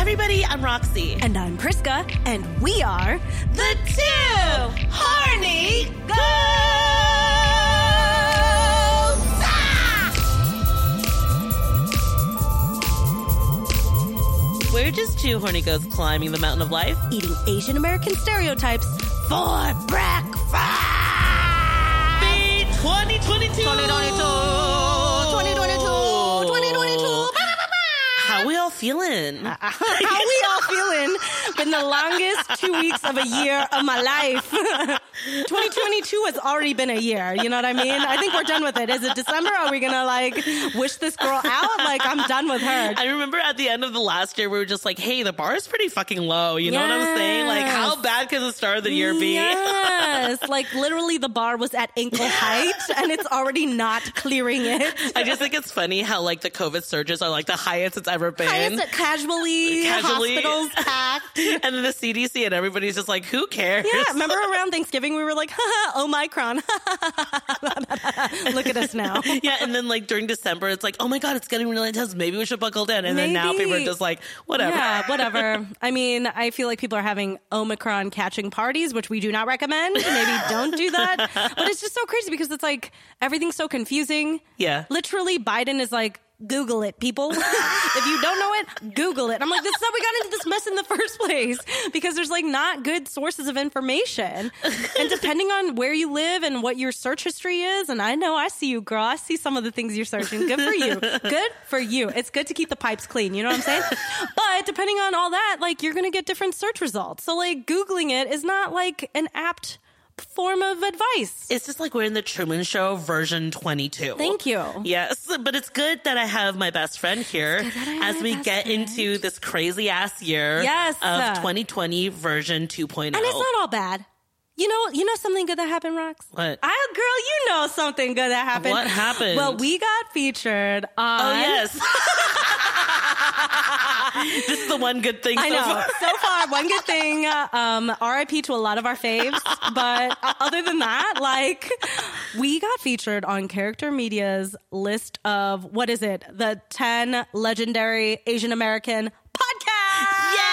everybody, I'm Roxy. And I'm Priska, and we are the two horny girls. Ah! We're just two horny goats climbing the mountain of life, eating Asian American stereotypes for breakfast. Be 2022. 2022. 2022. Feeling? Uh, uh, how we all feeling? Been the longest two weeks of a year of my life. 2022 has already been a year. You know what I mean? I think we're done with it. Is it December? Are we gonna like wish this girl out? Like I'm done with her. I remember at the end of the last year, we were just like, "Hey, the bar is pretty fucking low." You know what I'm saying? Like, how bad could the start of the year be? Yes, like literally, the bar was at ankle height, and it's already not clearing it. I just think it's funny how like the COVID surges are like the highest it's ever been. Highest casually, casually, hospitals packed, and then the CDC and everybody's just like, "Who cares?" Yeah, remember around Thanksgiving we were like, haha, Omicron. Look at us now. yeah, and then like during December, it's like, oh my god, it's getting really intense. Maybe we should buckle down. And Maybe. then now people are just like, whatever. Yeah, whatever. I mean, I feel like people are having Omicron catching parties, which we do not recommend. Maybe don't do that. But it's just so crazy because it's like everything's so confusing. Yeah. Literally, Biden is like, Google it, people. if you don't know it, Google it. I'm like, this is how we got into this mess in the first place because there's like not good sources of information. And depending on where you live and what your search history is, and I know I see you, girl. I see some of the things you're searching. Good for you. Good for you. It's good to keep the pipes clean. You know what I'm saying? But depending on all that, like you're going to get different search results. So like Googling it is not like an apt form of advice. It's just like we're in the Truman Show version 22. Thank you. Yes, but it's good that I have my best friend here as we get friend. into this crazy ass year yes. of 2020 version 2.0. And it's not all bad. You know, you know something good that happened, Rox? What? I, girl, you know something good that happened. What happened? Well, we got featured on. Oh yes. this is the one good thing. I so know. Far. so far, one good thing. Um, RIP to a lot of our faves, but other than that, like we got featured on Character Media's list of what is it? The ten legendary Asian American podcasts. Yes!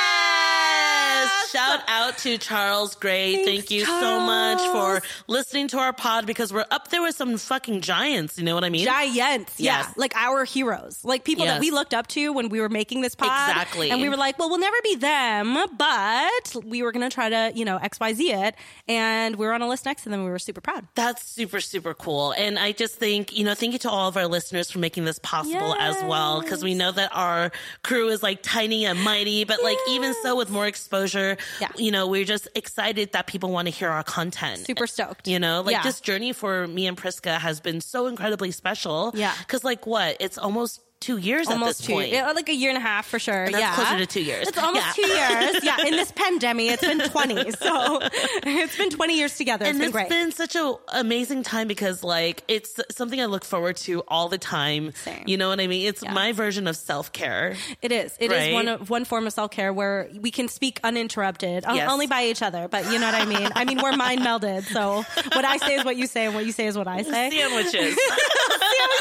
Shout out to Charles Gray. Thanks, Thank you Charles. so much for listening to our pod because we're up there with some fucking giants. You know what I mean? Giants. Yeah. Yes. Like our heroes. Like people Yes. that we looked up to when we were making this pod. Exactly. And we were like, well, we'll never be them, but we were going to try to, you know, XYZ it. And we were on a list next to them. We were super proud. That's super, super cool. And I just think, you know, thank you to all of our listeners for making this possible as well. Cause we know that our crew is like tiny and mighty, but like even so with more exposure, Yeah. you know, we're just excited that people want to hear our content. Super stoked. You know, like Yeah. this journey for me and Priska has been so incredibly special. Yeah. Cause like what? It's almost two years almost at this two, point. yeah, like a year and a half for sure. That's yeah, closer to two years. It's almost Yeah. two years. Yeah, in this pandemic, it's been twenty. So it's been twenty years together. It's and been it's great. been such an amazing time because like it's something I look forward to all the time. Same. You know what I mean? It's Yeah. my version of self care. It is. It is Right? one of, one form of self care where we can speak uninterrupted, Yes. only by each other. But you know what I mean. I mean, we're mind melded. So what I say is what you say, and what you say is what I say. Sandwiches.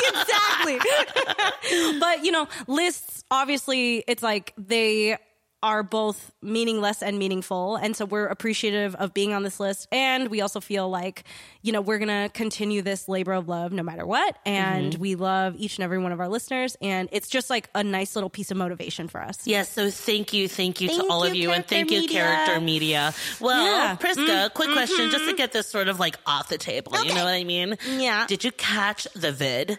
exactly. but you know, lists obviously it's like they are both meaningless and meaningful. And so we're appreciative of being on this list. And we also feel like, you know, we're going to continue this labor of love no matter what. And Mm-hmm. we love each and every one of our listeners. And it's just like a nice little piece of motivation for us. Yes, so thank you, thank you Thank to all of you, you, and thank you, Media. Character Media. Well, Yeah. Priska, mm-hmm. quick question, just to mm-hmm. get this sort of like off the table. You know what I mean? Yeah. Did you catch the vid?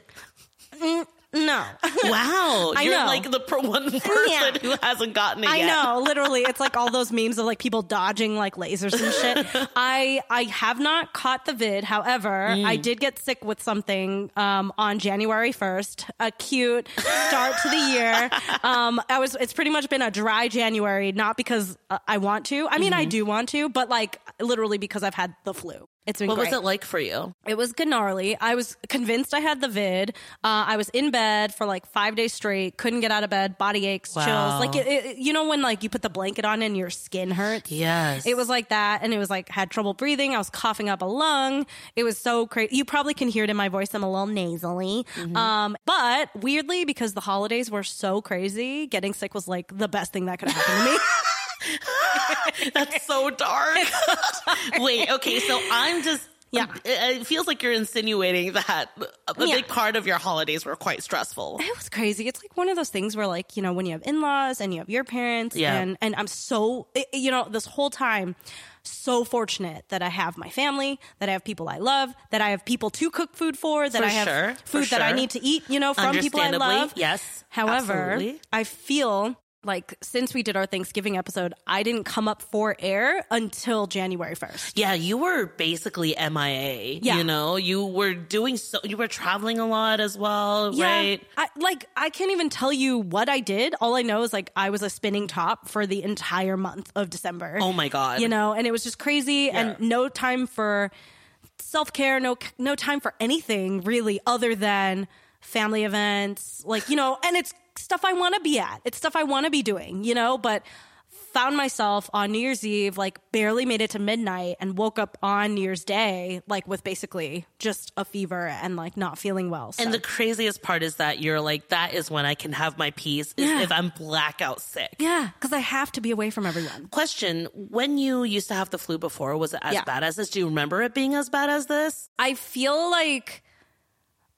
Mm, No. Wow, I you're know. like the per- one person Yeah. who hasn't gotten it I yet. know, literally, it's like all those memes of like people dodging like lasers and shit. I I have not caught the vid. However, Mm. I did get sick with something um, on January first. A cute start to the year. Um, I was. It's pretty much been a dry January, not because uh, I want to. I mean, I Mm-hmm. do want to, but like literally because I've had the flu. It's been What great. was it like for you? It was gnarly. I was convinced I had the vid. Uh, I was in bed for like five days straight. Couldn't get out of bed. Body aches, Wow. chills. Like it, it, you know when like you put the blanket on and your skin hurts. Yes. It was like that, and it was like had trouble breathing. I was coughing up a lung. It was so crazy. You probably can hear it in my voice. I'm a little nasally. Mm-hmm. Um, but weirdly, because the holidays were so crazy, getting sick was like the best thing that could happen to me. That's so dark. Wait, okay, so I'm just. Yeah. It, it feels like you're insinuating that a Yeah. big part of your holidays were quite stressful. it was crazy. It's like one of those things where, like, you know, when you have in laws and you have your parents, Yeah. and and I'm so, eh, eh, you know, this whole time, so fortunate that I have my family, that I have people I love, that I have people to cook food for, that For I have sure, food that I need to eat, you know, from people I love. yes, However, absolutely. I feel like since we did our Thanksgiving episode, I didn't come up for air until January 1st. Yeah, you were basically MIA. Yeah. You know, you were doing so, you were traveling a lot as well, right? I like I can't even tell you what I did. All I know is like I was a spinning top for the entire month of December. Oh my God. You know, and it was just crazy Yeah. and no time for self-care, no no time for anything really other than family events. Like, you know, and it's stuff I want to be at. It's stuff I want to be doing, you know, but found myself on New Year's Eve, like barely made it to midnight and woke up on New Year's Day, like with basically just a fever and like not feeling well. So. And the craziest part is that you're like, that is when I can have my peace is Yeah. if I'm blackout sick. Yeah, because I have to be away from everyone. Question When you used to have the flu before, was it as Yeah. bad as this? Do you remember it being as bad as this? I feel like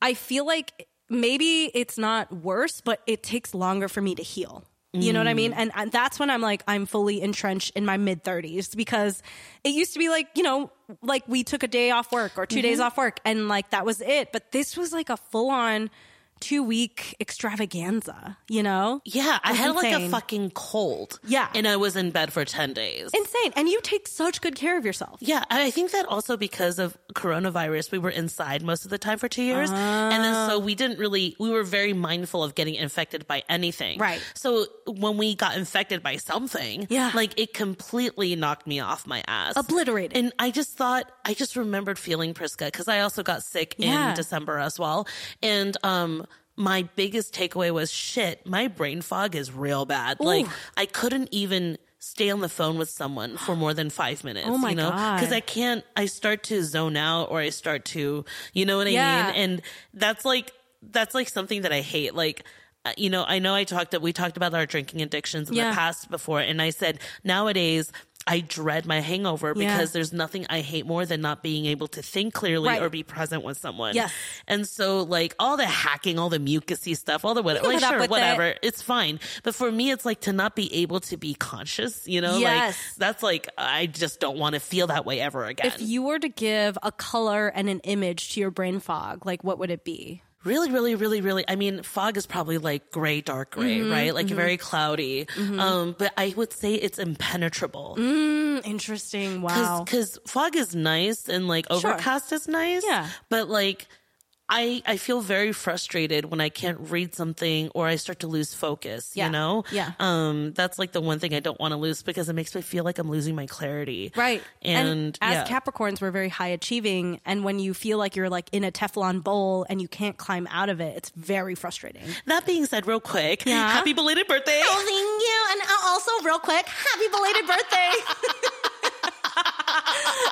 I feel like maybe it's not worse, but it takes longer for me to heal. You know what I mean? Mm. And, and that's when I'm like, I'm fully entrenched in my mid 30s because it used to be like, you know, like we took a day off work or 2 mm-hmm. days off work and like that was it. But this was like a full on two week extravaganza, you know? Yeah, I had like a fucking cold. Yeah. And I was in bed for 10 days. Insane. And you take such good care of yourself. Yeah, I think that also because of coronavirus, we were inside most of the time for two years. And then Ah. so we didn't really, we were very mindful of getting infected by anything. Right. So when we got infected by something, Yeah. like it completely knocked me off my ass. Obliterated. And I just thought, I just remembered feeling Priska because I also got sick Yeah. in December as well. And, um, my biggest takeaway was shit, my brain fog is real bad. Like I couldn't even stay on the phone with someone for more than five minutes. Oh my you know? God. Because I can't I start to zone out or I start to you know what I Yeah. mean? And that's like that's like something that I hate. Like uh, you know, I know I talked that we talked about our drinking addictions in Yeah. the past before, and I said nowadays I dread my hangover Yeah. because there's nothing I hate more than not being able to think clearly Right. or be present with someone. Yes. And so like all the hacking, all the mucusy stuff, all the whatever, like sure, whatever, it. it's fine. But for me, it's like to not be able to be conscious, you know, Yes. like that's like, I just don't want to feel that way ever again. If you were to give a color and an image to your brain fog, like what would it be? Really, really, really, really. I mean, fog is probably like gray, dark gray, Mm-hmm, right? Like very cloudy. Um, but I would say it's impenetrable. Mm, interesting. Wow. Because fog is nice and like overcast is nice. Yeah. But like, I, I feel very frustrated when I can't read something or I start to lose focus, Yeah. you know? Yeah. Um, that's like the one thing I don't want to lose because it makes me feel like I'm losing my clarity. Right. And, as yeah. Capricorns, we're very high achieving. And when you feel like you're like in a Teflon bowl and you can't climb out of it, it's very frustrating. that being said, real quick, Yeah? happy belated birthday. thank you. And also, real quick, happy belated birthday.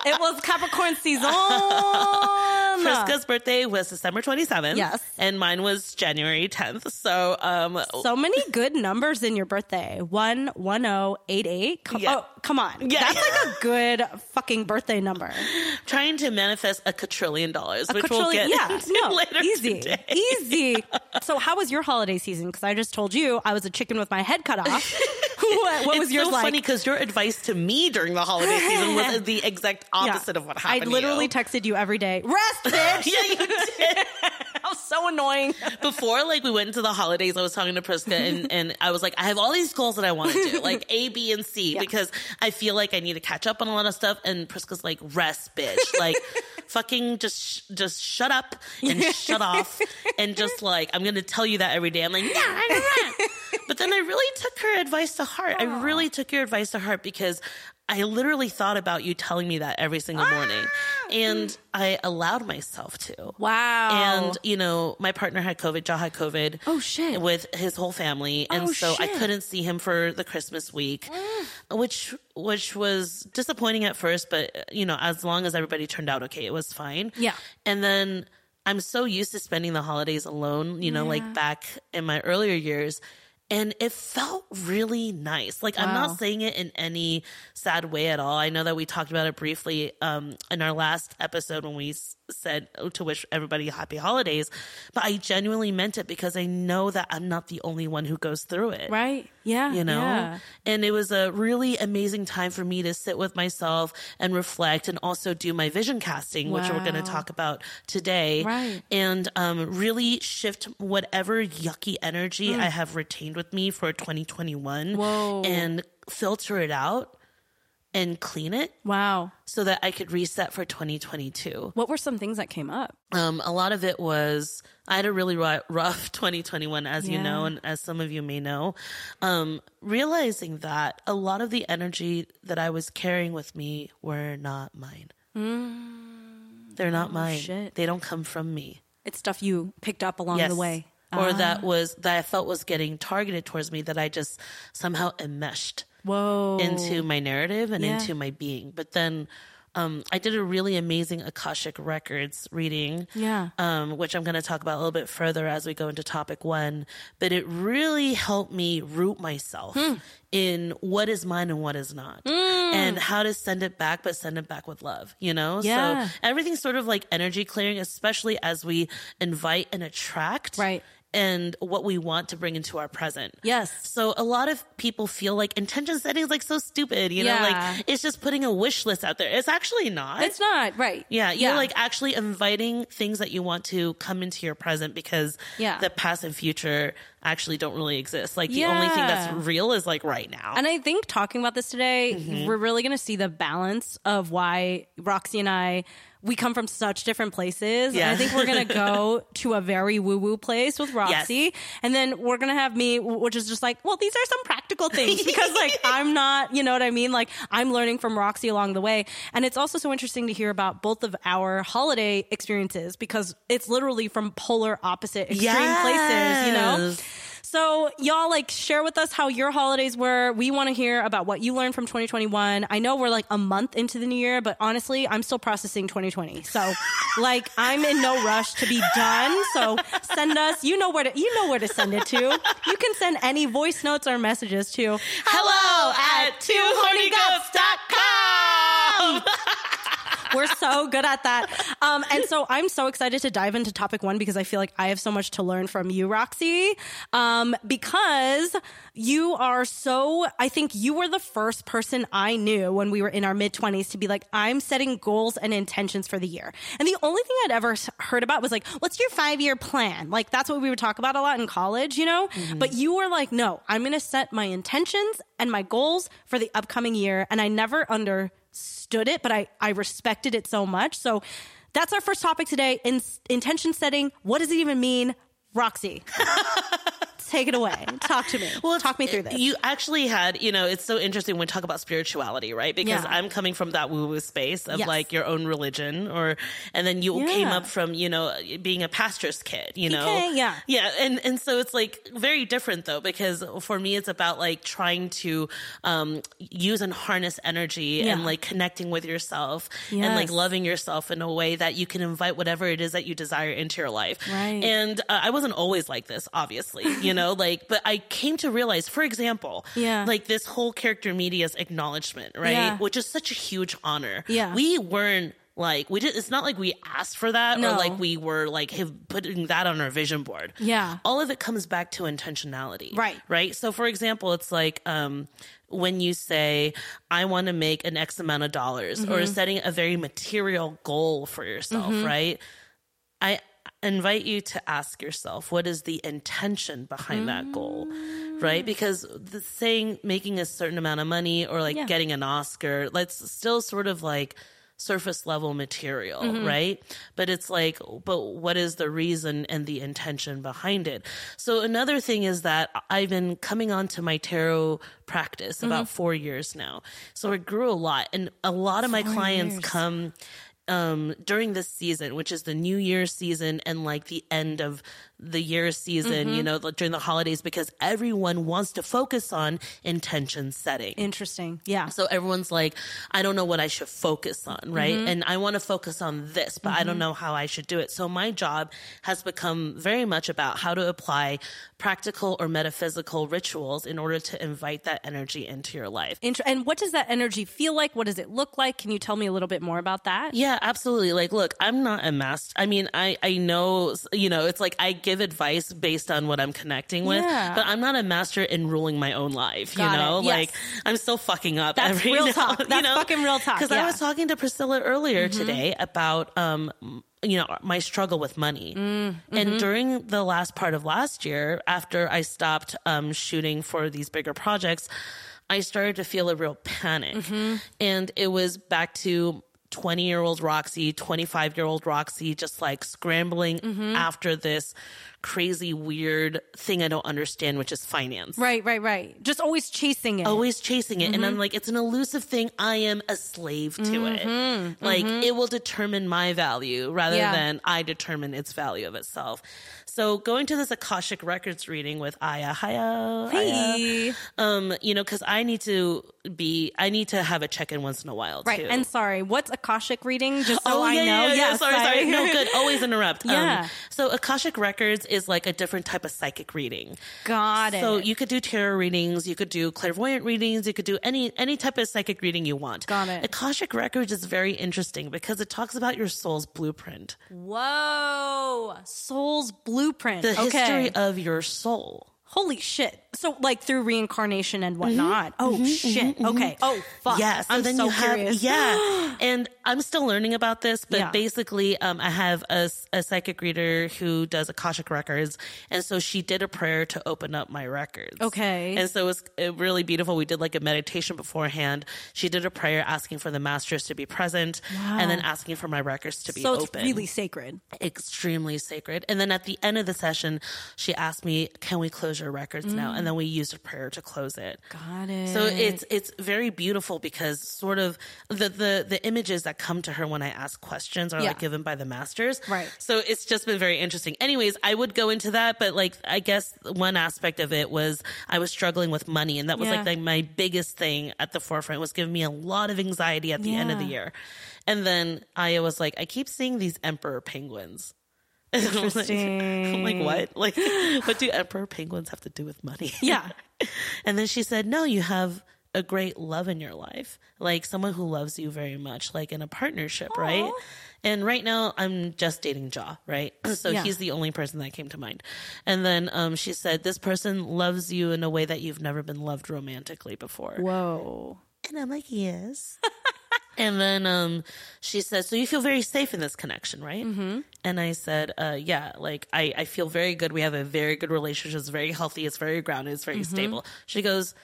it was Capricorn season. Priska's birthday was December 27th. Yes. And mine was January 10th. So, um, So many good numbers in your birthday. One one oh eight eight. Come, Yeah. Oh, come on. Yeah. That's like a good fucking birthday number. trying to manifest a quadrillion dollars, A which we'll get yeah, no, later easy, today. easy. So, how was your holiday season? Because I just told you I was a chicken with my head cut off. what, what was it's yours so like? funny because your advice to me during the holiday season was the exact Yeah. opposite of what happened. I literally texted you every day. Rest, bitch. yeah, you did. I was so annoying. Before, like, we went into the holidays, I was talking to Priska and, and I was like, I have all these goals that I want to do, like A, B, and C, because I feel like I need to catch up on a lot of stuff. And Priska's like, rest, bitch. Like, fucking just, just shut up and shut off. And just like, I'm going to tell you that every day. I'm like, no, I'm not. But then I really took her advice to heart. I really took your advice to heart because I literally thought about you telling me that every single morning. And I allowed myself to. Wow. And, you know, my partner had COVID, Jaw had COVID. Oh, shit. With his whole family. And Oh, so I shit. Mm. couldn't see him for the Christmas week, which, which was disappointing at first, but, you know, as long as everybody turned out okay, it was fine. Yeah. And then I'm so used to spending the holidays alone, you know, like back in my earlier years. And it felt really nice. Like, I'm not saying it in any sad way at all. I know that we talked about it briefly um, in our last episode when we said to wish everybody happy holidays, but I genuinely meant it because I know that I'm not the only one who goes through it right? Yeah. you know Yeah. and it was a really amazing time for me to sit with myself and reflect and also do my vision casting which we're going to talk about today Right. and um, really shift whatever yucky energy Mm. i have retained with me for 2021 Whoa. and filter it out and clean it Wow. so that i could reset for 2022 What were some things that came up? um, a lot of it was I had a really rough 2021, as you know, and as some of you may know. Um, realizing that a lot of the energy that I was carrying with me were not mine. They're not mine. Mm. Oh, shit. They don't come from me. It's stuff you picked up along Yes. the way. Or Ah. that was that I felt was getting targeted towards me that I just somehow enmeshed Whoa. into my narrative and Yeah. into my being. But then um, I did a really amazing Akashic Records reading, Yeah. um, which I'm going to talk about a little bit further as we go into topic one. But it really helped me root myself Hmm. in what is mine and what is not, and how to send it back, but send it back with love. You know, Yeah. so everything's sort of like energy clearing, especially as we invite and attract, Right. And what we want to bring into our present. Yes. So a lot of people feel like intention setting is like so stupid, you know, like it's just putting a wish list out there. It's actually not. It's not right. yeah, you're like actually inviting things that you want to come into your present because Yeah. the past and future actually don't really exist. Like the only thing that's real is like right now. And I think talking about this today, Mm-hmm. we're really going to see the balance of why Roxy and I we come from such different places. Yeah. I think we're going to go to a very woo woo place with Roxy. And then we're going to have me, which is just like, well, these are some practical things because, like, I'm not, you know what I mean? Like, I'm learning from Roxy along the way. And it's also so interesting to hear about both of our holiday experiences because it's literally from polar opposite extreme places, you know? So, y'all, like, share with us how your holidays were. We want to hear about what you learned from 2021. I know we're like a month into the new year, but honestly, I'm still processing 2020. So, like, I'm in no rush to be done. So, send us. You know where to. You know where to send it to. You can send any voice notes or messages to Hello at twohornygoats.com. We're so good at that. Um, and so I'm so excited to dive into topic one because I feel like I have so much to learn from you, Roxy. Um, because you are so, I think you were the first person I knew when we were in our mid 20s to be like, I'm setting goals and intentions for the year. And the only thing I'd ever heard about was like, what's your five year plan? Like, that's what we would talk about a lot in college, you know? But you were like, no, I'm going to set my intentions and my goals for the upcoming year. And I never understood it, but I, I respected it so much. So that's our first topic today in, intention setting. What does it even mean? Roxy, take it away. Talk to me. Well, Talk me through this. You actually had, you know, it's so interesting when we talk about spirituality, right? Because Yeah. I'm coming from that woo woo space of Yes. like your own religion, or and then you came up from, you know, being a pastor's kid, you know, Okay, yeah. yeah, and and so it's like very different though because for me it's about like trying to um use and harness energy Yeah. and like connecting with yourself and like loving yourself in a way that you can invite whatever it is that you desire into your life. Right. And uh, I wasn't always like this, obviously, you know, like, but I came to realize, for example, Yeah. like this whole character media's acknowledgement, right? Yeah. Which is such a huge honor. Yeah. We weren't like, we did, it's not like we asked for that No. or like we were like putting that on our vision board. Yeah. All of it comes back to intentionality. Right. Right. So for example, it's like, um, when you say, I want to make an X amount of dollars or Mm-hmm. setting a very material goal for yourself, right? I invite you to ask yourself what is the intention behind that goal, right? Because the saying making a certain amount of money or like Yeah. getting an Oscar, let's still sort of like surface level material, Mm-hmm. right? But it's like, but what is the reason and the intention behind it? So another thing is that I've been coming on to my tarot practice Mm-hmm. about four years now. So it grew a lot. And a lot of my clients years. come um during this season which is the new year's season and like the end of the year season you mm-hmm. know during the holidays because everyone wants to focus on intention setting Interesting. Yeah. so everyone's like, I don't know what I should focus on, right? Mm-hmm. And I want to focus on this, but I don't mm-hmm. know how I should do it. So my job has become very much about how to apply practical or metaphysical rituals in order to invite that energy into your life. And what does that energy feel like? What does it look like? Can you tell me a little bit more about that? Yeah, absolutely. Like, look, I'm not a master. I mean, I, I know, you know, it's like I give advice based on what I'm connecting with, Yeah. but I'm not a master in ruling my own life, Got you know? Yes. Like, I'm still fucking up That's every real now, talk. you That's know? fucking real talk, Because yeah. Mm-hmm. I was talking to Priscilla earlier today about, um, you know, my struggle with money. Mm-hmm. And during the last part of last year, after I stopped um, shooting for these bigger projects, I started to feel a real panic. Mm-hmm. And it was back to 20 year old Roxy, 25 year old Roxy, just like scrambling Mm-hmm. after this crazy, weird thing I don't understand, which is finance. Right, right, right. Just always chasing it. Always chasing it. And Mm-hmm. I'm like, it's an elusive thing. I am a slave to it. Like, it will determine my value rather Mm-hmm. Yeah. than I determine its value of itself. So going to this Akashic Records reading with Aya, hiya, Aya, Hey. um, you know, because I need to be, I need to have a check in once in a while Right. too. And sorry, what's Akashic reading? Just so oh, I yeah, know. Yeah, yeah, Yes, sorry, I- sorry. No, good. Always interrupt. Yeah. Um, so Akashic Records is like a different type of psychic reading. Got it. So you could do tarot readings, you could do clairvoyant readings, you could do any any type of psychic reading you want. Got it. Akashic Records is very interesting because it talks about your soul's blueprint, Whoa. Soul's blueprint. the okay. history of your soul. Holy shit. So like through reincarnation and mm-hmm. whatnot. Oh mm-hmm, mm-hmm, shit. Okay. Oh fuck. Yes. I'm then so you have curious. yeah, and I'm still learning about this, but Yeah. basically, um, I have a, a psychic reader who does akashic records, and so she did a prayer to open up my records. Okay. and so it was really beautiful. We did like a meditation beforehand. She did a prayer asking for the masters to be present, and then asking for my records to be so it's open. really sacred. extremely sacred. And then at the end of the session, she asked me, "Can we close your records now?" And then we used a prayer to close it. Got it. So it's it's very beautiful because sort of the the the images that come to her when I ask questions are Yeah. like given by the masters. Right. So it's just been very interesting. Anyways, I would go into that, but like I guess one aspect of it was I was struggling with money, and that was Yeah. like, like my biggest thing at the forefront was giving me a lot of anxiety at the end of the year. And then Aya was like, I keep seeing these emperor penguins. I'm like- like, what? Like, what do emperor penguins have to do with money? Yeah. and then she said, no, you have a great love in your life, like someone who loves you very much, like in a partnership, right? And right now, I'm just dating Jaw, right? So Yeah. he's the only person that came to mind. And then um, she said, this person loves you in a way that you've never been loved romantically before. Whoa. And I'm like, yes. and then um, she said, so you feel very safe in this connection, right? Mm-hmm. And I said, uh, yeah, like I, I feel very good. We have a very good relationship. It's very healthy. It's very grounded. It's very stable. She goes,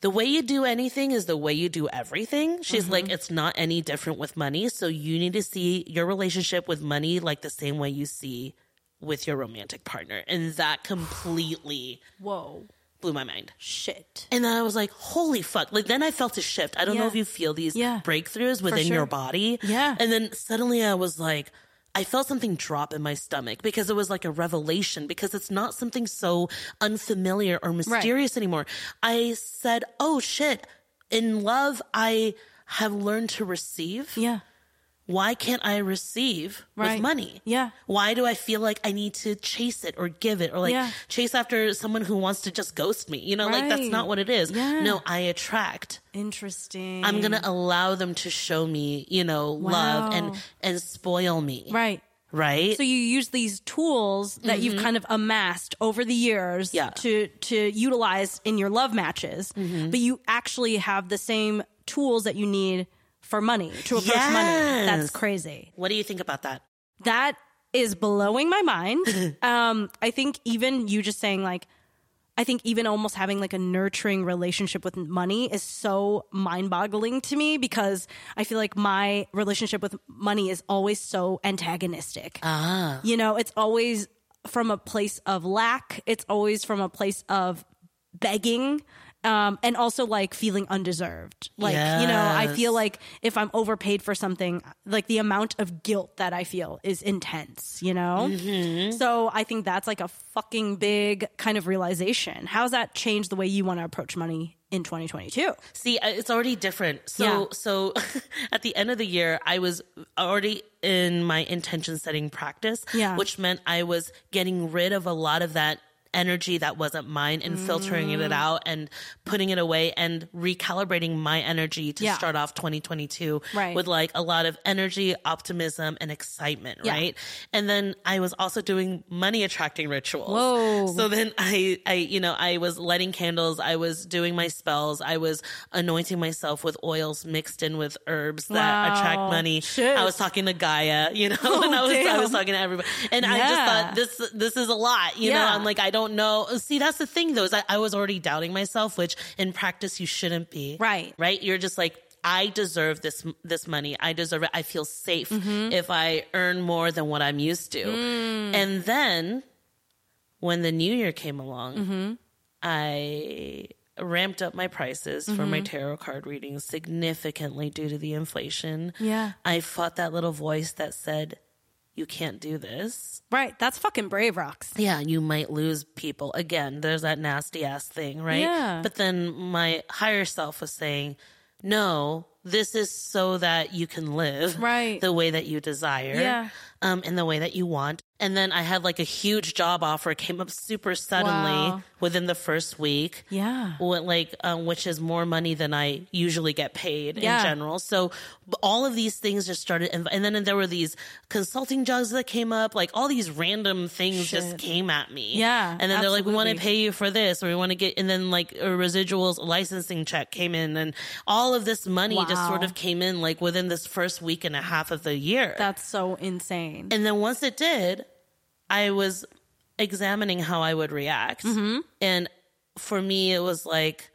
the way you do anything is the way you do everything. She's like, it's not any different with money. So you need to see your relationship with money like the same way you see with your romantic partner. And that completely Whoa. Blew my mind. Shit. And then I was like, holy fuck. Like, then I felt a shift. I don't know if you feel these Yeah. breakthroughs within sure. your body. Yeah. And then suddenly I was like, I felt something drop in my stomach because it was like a revelation because it's not something so unfamiliar or mysterious anymore. I said, oh shit. In love, I have learned to receive. Yeah. Why can't I receive Right. with money? Yeah. Why do I feel like I need to chase it or give it or like Yeah. chase after someone who wants to just ghost me? You know, like that's not what it is. Yeah. No, I attract. Interesting. I'm going to allow them to show me, you know, love and and spoil me. Right. Right? So you use these tools that you've kind of amassed over the years Mm-hmm. Yeah. to to utilize in your love matches, Mm-hmm. but you actually have the same tools that you need for money to approach money. That's crazy. what do you think about that? That is blowing my mind. um, I think even you just saying like, I think even almost having like a nurturing relationship with money is so mind boggling to me because I feel like my relationship with money is always so antagonistic. Ah. You know, it's always from a place of lack, it's always from a place of begging. Um, and also like feeling undeserved. Like, you know, I feel like if I'm overpaid for something, like the amount of guilt that I feel is intense, you know? Hmm. So I think that's like a fucking big kind of realization. How's that changed the way you want to approach money in 2022? See, it's already different. So, Yeah. so at the end of the year, I was already in my intention setting practice, Yeah. which meant I was getting rid of a lot of that energy that wasn't mine and filtering Mm. it out and putting it away and recalibrating my energy to Yeah. start off 2022 Right. with like a lot of energy, optimism, and excitement, Yeah. right? And then I was also doing money attracting rituals. Whoa. So then I, I, you know, I was lighting candles. I was doing my spells. I was anointing myself with oils mixed in with herbs that Wow. attract money. Shit. I was talking to Gaia, you know, and I was, I was talking to everybody. And I just thought this, this is a lot, you know, I'm like, I don't know. See, that's the thing though, is I, I was already doubting myself, which in practice you shouldn't be. Right. Right. You're just like, I deserve this this money. I deserve it. I feel safe Mm-hmm. if I earn more than what I'm used to. Mm. And then when the new year came along, Mm-hmm. I ramped up my prices for Mm-hmm. my tarot card readings significantly due to the inflation. Yeah. I fought that little voice that said, You can't do this. Right. That's fucking brave, Rox. Yeah, you might lose people. Again, there's that nasty ass thing, right? Yeah. But then my higher self was saying, No, this is so that you can live Right. the way that you desire. Yeah. Um, in the way that you want. And then I had like a huge job offer came up super suddenly Wow. within the first week. Yeah. Like um, which is more money than I usually get paid Yeah. in general. So all of these things just started, and, and then there were these consulting jobs that came up. Like all these random things just came at me. Yeah, and then they're like, "We want to pay you for this, or we want to get," and then like a residuals licensing check came in, and all of this money just sort of came in like within this first week and a half of the year. That's so insane. And then once it did, I was examining how I would react. Mm-hmm. And for me, it was like,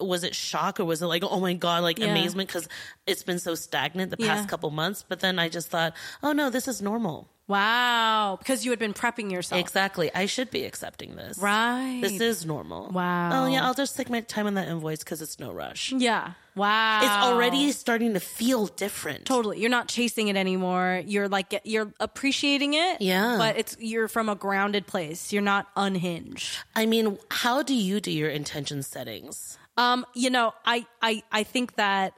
was it shock or was it like, oh my God, like Yeah. amazement? Because it's been so stagnant the Yeah. past couple months. But then I just thought, oh no, this is normal. Wow. Because you had been prepping yourself. Exactly. I should be accepting this. Right. This is normal. Wow. Oh yeah, I'll just take my time on that invoice because it's no rush. Yeah. Wow. It's already starting to feel different. totally. You're not chasing it anymore. You're like you're appreciating it. Yeah. But it's you're from a grounded place. You're not unhinged. I mean, how do you do your intention settings? Um, you know, I I I think that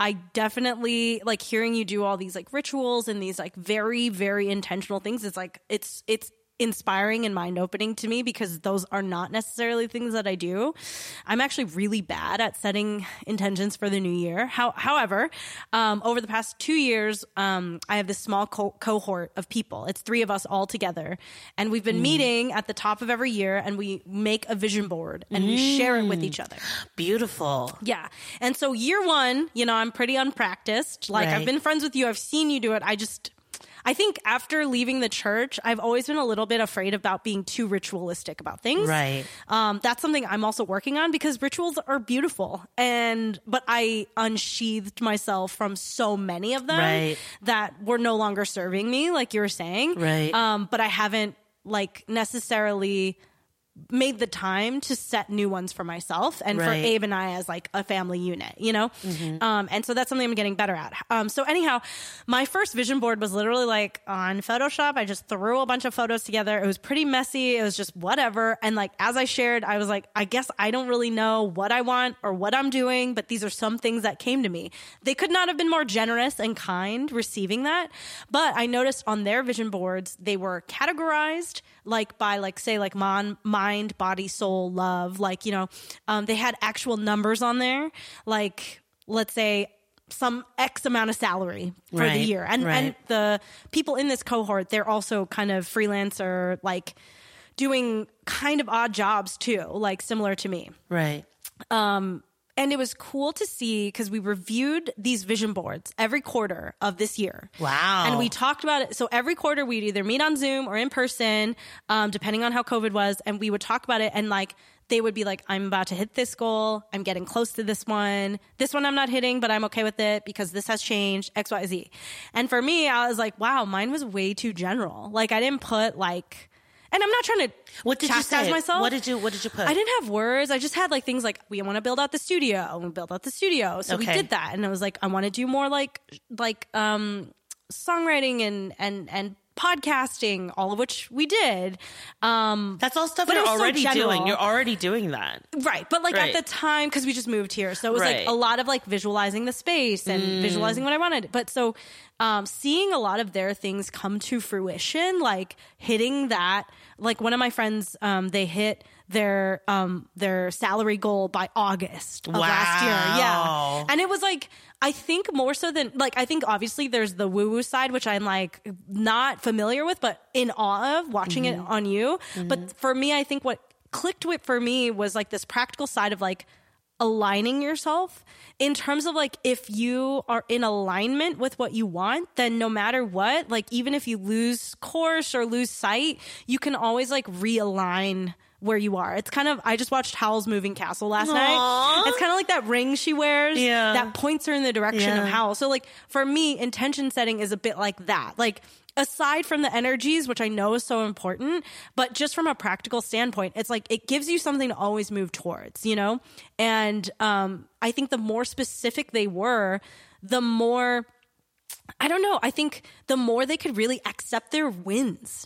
I definitely like hearing you do all these like rituals and these like very very intentional things. It's like it's it's inspiring and mind opening to me because those are not necessarily things that I do. I'm actually really bad at setting intentions for the new year. How, however, um, over the past two years, um, I have this small co- cohort of people. It's three of us all together, and we've been meeting at the top of every year, and we make a vision board and we share it with each other. Beautiful. Yeah. And so year one, you know, I'm pretty unpracticed. Like I've been friends with you. I've seen you do it. I just, I think after leaving the church, I've always been a little bit afraid about being too ritualistic about things. Right. Um, that's something I'm also working on because rituals are beautiful. And, but I unsheathed myself from so many of them Right. that were no longer serving me, like you were saying. Right. Um, but I haven't like necessarily made the time to set new ones for myself and for Abe and I as like a family unit, you know? Um, and so that's something I'm getting better at. Um, so anyhow, my first vision board was literally like on Photoshop. I just threw a bunch of photos together. It was pretty messy. It was just whatever. And like, as I shared, I was like, I guess I don't really know what I want or what I'm doing, but these are some things that came to me. They could not have been more generous and kind receiving that. But I noticed on their vision boards, they were categorized like by like say like mon- mind body soul love like you know um, they had actual numbers on there like let's say some x amount of salary for the year. And and the people in this cohort they're also kind of freelancer like doing kind of odd jobs too like similar to me. Right. And it was cool to see because we reviewed these vision boards every quarter of this year. Wow. And we talked about it. So every quarter we'd either meet on Zoom or in person, um, depending on how COVID was, and we would talk about it and like they would be like, I'm about to hit this goal. I'm getting close to this one. This one I'm not hitting, but I'm okay with it because this has changed X, Y, Z. And for me, I was like, wow, mine was way too general. Like I didn't put like, and I'm not trying to what did you chastise say? myself. What did you What did you put? I didn't have words. I just had like things like we want to build out the studio. We build out the studio. So we did that, and I was like, I want to do more like like um songwriting and and and podcasting, all of which we did. Um, That's all stuff you're was so already doing. You're already doing that. Right. But like Right. at the time, because we just moved here. So it was Right. like a lot of like visualizing the space and Mm. visualizing what I wanted. But so um, seeing a lot of their things come to fruition, like hitting that, like one of my friends, um, they hit their um their salary goal by August of last year. Yeah. And it was like I think more so than like I think obviously there's the woo woo side which I'm like not familiar with but in awe of watching it mm-hmm. on you. But mm-hmm. for me I think what clicked with for me was like this practical side of like aligning yourself. In terms of like if you are in alignment with what you want then no matter what like even if you lose course or lose sight you can always like realign where you are it's kind of i just watched howl's moving castle last night it's kind of like that ring she wears Yeah. that points her in the direction of Howl. So like for me, intention setting is a bit like that. Like aside from the energies, which I know is so important, but just from a practical standpoint, it's like it gives you something to always move towards, you know? And um I think the more specific they were, the more I don't know. I think the more they could really accept their wins,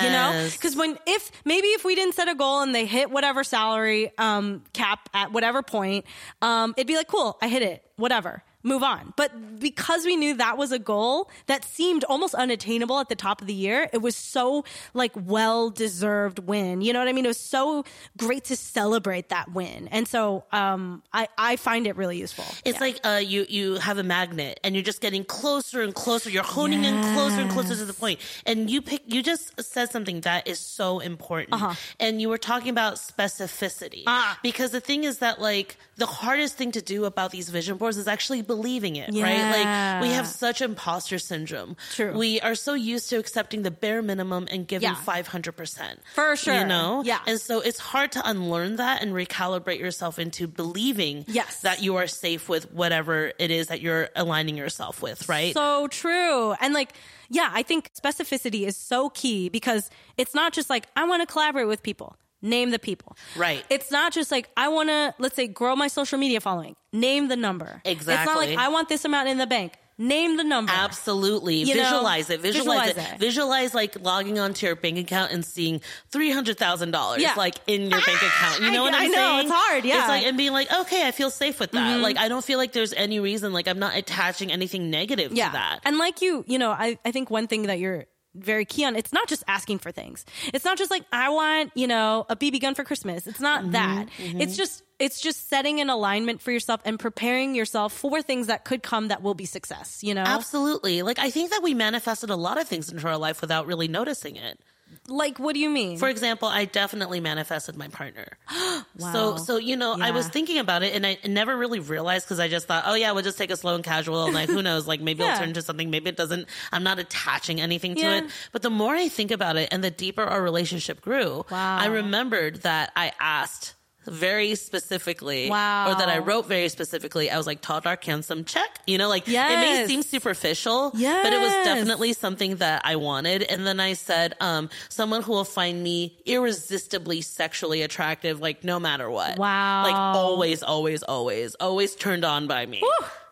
too, you know, because when if maybe if we didn't set a goal and they hit whatever salary um, cap at whatever point, um, it'd be like, cool, I hit it, whatever, move on. But because we knew that was a goal that seemed almost unattainable at the top of the year, it was so like well deserved win. You know what I mean? It was so great to celebrate that win, and so um, I I find it really useful. It's like uh, you you have a magnet and you're just getting closer and closer. You're honing in closer and closer to the point. And you pick. You just said something that is so important. And you were talking about specificity Uh-huh. Ah. because the thing is that like the hardest thing to do about these vision boards is actually believing it. Right? Like we have such imposter syndrome. True. We are so used to accepting the bare minimum and giving Yeah. five hundred percent For sure. You know. Yeah. And so it's hard to unlearn that and recalibrate yourself into believing Yes. that you are safe with whatever it is that you're aligning yourself with, right? So true. And like, yeah, I think specificity is so key because it's not just like, I want to collaborate with people. Name the people. Right. It's not just like, I want to, let's say, grow my social media following. Name the number. Exactly. It's not like, I want this amount in the bank. Name the number. Absolutely. You know, visualize it. Visualize, visualize it. it. Visualize like logging onto your bank account and seeing three hundred thousand dollars Yeah. like in your bank account. You know I- what I'm I know, saying? it's hard, yeah. Mm-hmm. It's like and being like, okay, I feel safe with that. Like I don't feel like there's any reason like I'm not attaching anything negative yeah. to that. And like you, you know, I, I think one thing that you're very key on, it's not just asking for things. It's not just like, I want, you know, a BB gun for Christmas. It's not Mm-hmm, that. It's just, it's just setting an alignment for yourself and preparing yourself for things that could come that will be success, you know? Absolutely. Like I think that we manifested a lot of things into our life without really noticing it. Like, what do you mean? For example, I definitely manifested my partner. So, Wow. so so you know, I was thinking about it, and I never really realized because I just thought, oh yeah, we'll just take a slow and casual, and like who knows, like maybe it'll turn into something, maybe it doesn't. I'm not attaching anything to Yeah. it. But the more I think about it, and the deeper our relationship grew, Wow. I remembered that I asked very specifically, Wow. or that I wrote very specifically. I was like, tall, dark, handsome, check. You know, like it may seem superficial, yes. but it was definitely something that I wanted. And then I said, um, someone who will find me irresistibly sexually attractive, like no matter what. Wow. Like always, always, always, always turned on by me.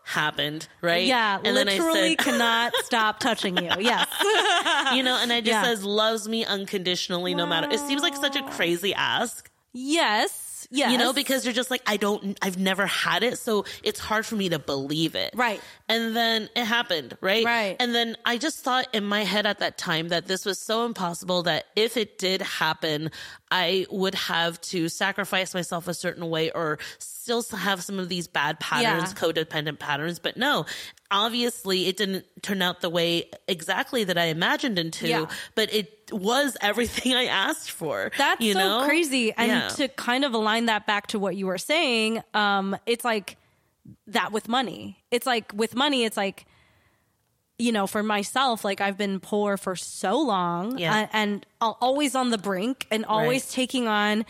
Happened, right? yeah, And then I literally I cannot stop touching you. Yes. you know, and I just Yeah. says loves me unconditionally no matter. It seems like such a crazy ask. yes. Yes. You know, because you're just like, I don't, I've never had it. So it's hard for me to believe it. Right. And then it happened, right? Right. And then I just thought in my head at that time that this was so impossible that if it did happen, I would have to sacrifice myself a certain way or still have some of these bad patterns, Yeah. codependent patterns. But no, obviously it didn't turn out the way exactly that I imagined it to, Yeah. but it was everything I asked for. That's you so know? crazy. And Yeah. to kind of align that back to what you were saying, um, it's like that with money. It's like with money, it's like, you know, for myself, like I've been poor for so long Yeah. Uh, and, and always on the brink and always Right. taking on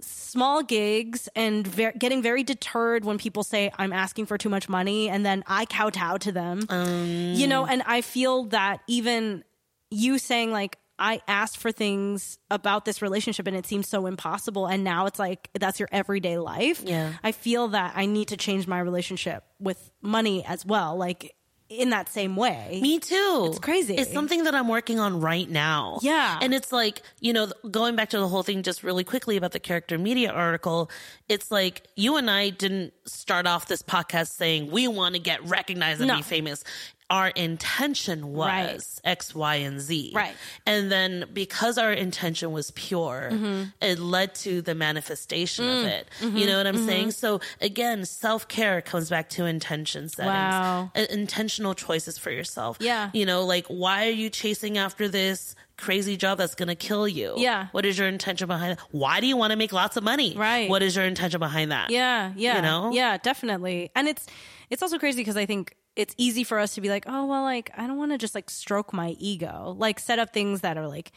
small gigs and ver- getting very deterred when people say I'm asking for too much money and then I kowtow to them. Um. You know, and I feel that even you saying like I asked for things about this relationship and it seemed so impossible and now it's like that's your everyday life. Yeah. I feel that I need to change my relationship with money as well, like in that same way. Me too. It's crazy. It's something that I'm working on right now. Yeah. And it's like, you know, going back to the whole thing just really quickly about the character media article, it's like you and I didn't start off this podcast saying we want to get recognized and No. be famous. Our intention was Right. X, Y, and Z. Right. And then because our intention was pure, Mm-hmm. it led to the manifestation Mm. of it. You know what I'm saying? So again, self care comes back to intention settings. Wow. Uh, intentional choices for yourself. Yeah. You know, like why are you chasing after this crazy job that's going to kill you? Yeah. What is your intention behind it? Why do you want to make lots of money? Right. What is your intention behind that? Yeah, yeah, You know? yeah, definitely. And it's it's also crazy because I think it's easy for us to be like, oh well, like I don't want to just like stroke my ego, like set up things that are like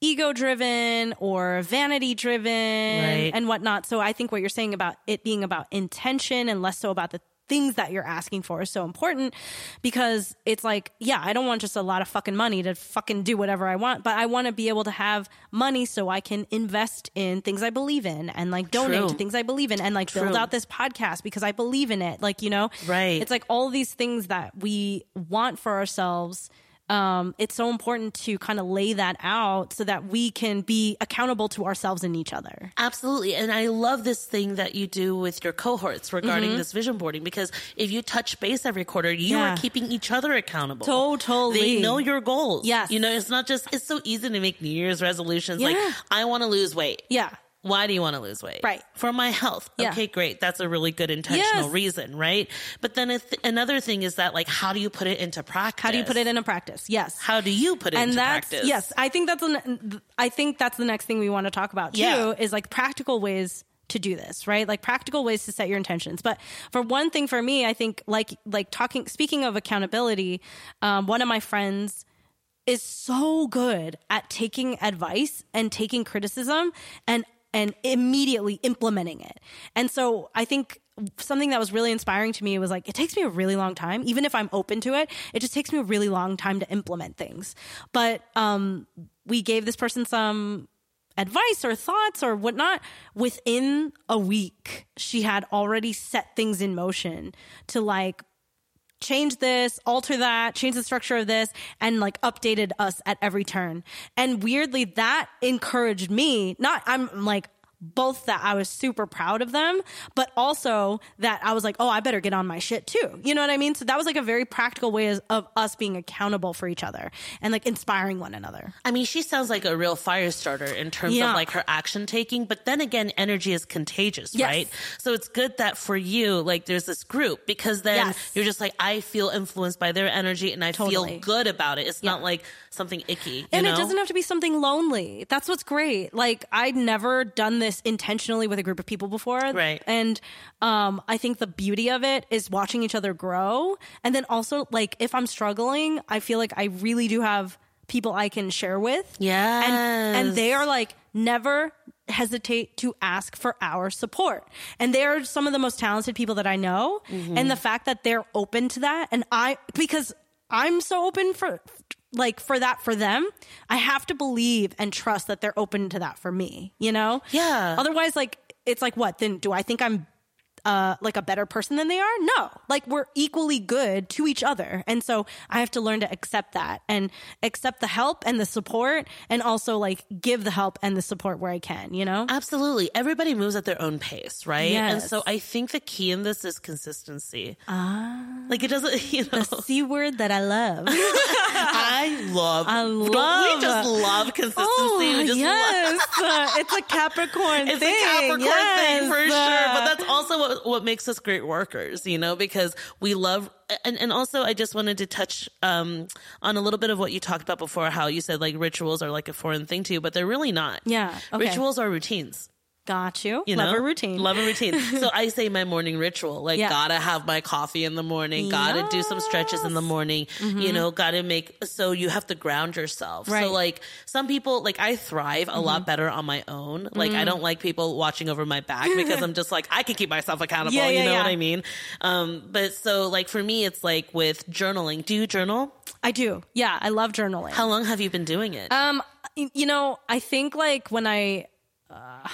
ego driven or vanity driven Right. and whatnot. So I think what you're saying about it being about intention and less so about the things that you're asking for is so important because it's like, yeah, I don't want just a lot of fucking money to fucking do whatever I want, but I want to be able to have money so I can invest in things I believe in and like donate True. to things I believe in and like build out this podcast because I believe in it. Like, you know, Right. It's like all these things that we want for ourselves. Um, it's so important to kind of lay that out so that we can be accountable to ourselves and each other. Absolutely. And I love this thing that you do with your cohorts regarding this vision boarding because if you touch base every quarter, you Mm-hmm. Yeah. are keeping each other accountable. Totally. They know your goals. Yes. You know, it's not just, it's so easy to make New Year's resolutions. Like, I want to lose weight. Yeah. Why do you want to lose weight? Right. For my health. Yeah. Okay, great. That's a really good intentional Yes. reason, right? But then if, another thing is that, like, how do you put it into practice? How do you put it into practice? Yes. How do you put it and into that's practice? yes i think that's an, i think that's the next thing we want to talk about too Yeah. is like practical ways to do this right like practical ways to set your intentions but for one thing for me i think like like talking speaking of accountability um, one of my friends is so good at taking advice and taking criticism and and immediately implementing it. And so I think something that was really inspiring to me was like it takes me a really long time even if I'm open to it it just takes me a really long time to implement things. But um we gave this person some advice or thoughts or whatnot within a week she had already set things in motion to like change this, alter that, change the structure of this, and like updated us at every turn. And weirdly, that encouraged me. Not, I'm like, both that I was super proud of them, but also that I was like, oh, I better get on my shit too. You know what I mean? So that was like a very practical way of- us being accountable for each other and like inspiring one another. I mean, she sounds like a real fire starter in terms Yeah. of like her action taking, but then again, energy is contagious, Yes. right? So it's good that for you, like there's this group because then Yes. you're just like, I feel influenced by their energy and I Totally. feel good about it. It's not like something icky. You and know? it doesn't have to be something lonely. That's what's great. Like I'd never done this intentionally with a group of people before. Right. And um I think the beauty of it is watching each other grow. And then also like if I'm struggling, I feel like I really do have people I can share with. Yeah. And and they are like never hesitate to ask for our support. And they are some of the most talented people that I know. Mm-hmm. And the fact that they're open to that and I because I'm so open for like for that for them, I have to believe and trust that they're open to that for me, you know? Yeah. Otherwise like it's like what? Then do I think I'm uh, like a better person than they are? No. Like we're equally good to each other. And so I have to learn to accept that and accept the help and the support and also like give the help and the support where I can, you know? Absolutely. Everybody moves at their own pace, right? Yes. And so I think the key in this is consistency. Ah. Like it doesn't, you know. The C word that I love. I love. I love. We love- just love consistency. Oh, we just love. yes. Uh, it's a Capricorn It's thing. a Capricorn yes. thing for sure, Uh, but that's also what what makes us great workers, you know, because we love. And and also, I just wanted to touch um, on a little bit of what you talked about before, how you said like rituals are like a foreign thing to you, but they're really not. Yeah, okay. rituals are routines. Got you. You Love know? a routine. Love a routine. so I say my morning ritual, like Yeah. gotta have my coffee in the morning, gotta do some stretches in the morning, you know, gotta make, so you have to ground yourself. Mm-hmm. Right. Mm-hmm. So like some people, like I thrive a lot better on my own. Like Mm. I don't like people watching over my back because I'm just like, I can keep myself accountable. Yeah, you yeah, know what. I mean? Um, but so like for me, it's like with journaling. Do you journal? I do. Yeah, I love journaling. How long have you been doing it? Um, you know, I think like when I, uh,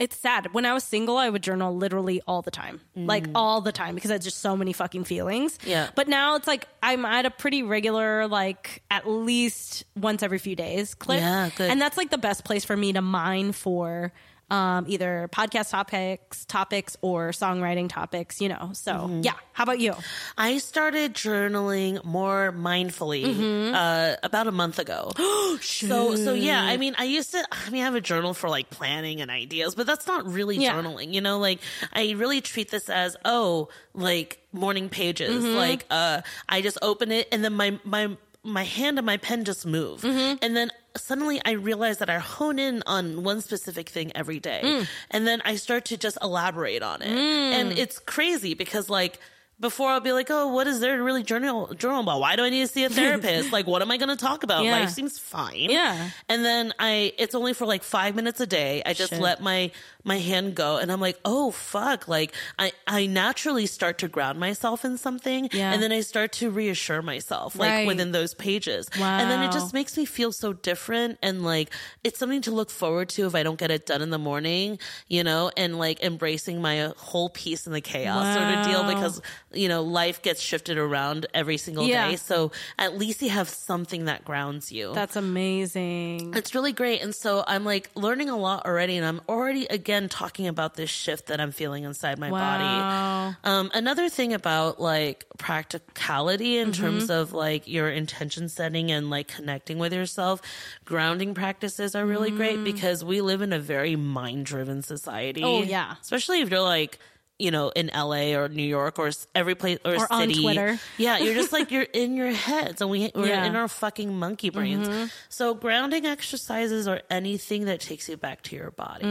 it's sad. When I was single, I would journal literally all the time, like all the time, because I had just so many fucking feelings. Mm. Yeah. But now it's like I'm at a pretty regular, like at least once every few days clip. Yeah, good. And that's like the best place for me to mine for. Um, either podcast topics, topics, or songwriting topics, you know. So, Mm-hmm. yeah. How about you? I started journaling more mindfully Mm-hmm. uh, about a month ago. so, so yeah. I mean, I used to. I mean, I have a journal for like planning and ideas, but that's not really Yeah. journaling. You know, like I really treat this as oh, like morning pages. Mm-hmm. Like uh, I just open it and then my my my hand and my pen just move, Mm-hmm. and then suddenly I realize that I hone in on one specific thing every day, Mm. and then I start to just elaborate on it, and it's crazy because like before I'll be like, oh, what is there to really journal journal about? Why do I need to see a therapist? like, what am I going to talk about? Yeah. Life seems fine. Yeah. And then I, it's only for like five minutes a day. I just Shit. let my my hand go, and I'm like, oh fuck! Like I I naturally start to ground myself in something, Yeah. and then I start to reassure myself like Right. within those pages, Wow. and then it just makes me feel so different, and like it's something to look forward to if I don't get it done in the morning, you know, and like embracing my whole piece in the chaos sort of deal because you know life gets shifted around every single Yeah. day, so at least you have something that grounds you. That's amazing. It's really great. And so I'm like learning a lot already. And I'm already again talking about this shift that I'm feeling inside my Wow. body. Um, another thing about like practicality in Mm-hmm. terms of like your intention setting and like connecting with yourself, grounding practices are really great because we live in a very mind driven society. Mm. Oh, yeah. Especially if you're like, you know, in LA or New York or every place or, Or on city. Twitter. Yeah, you're just like you're in your heads, and we we're Yeah. in our fucking monkey brains. Mm-hmm. So grounding exercises or anything that takes you back to your body.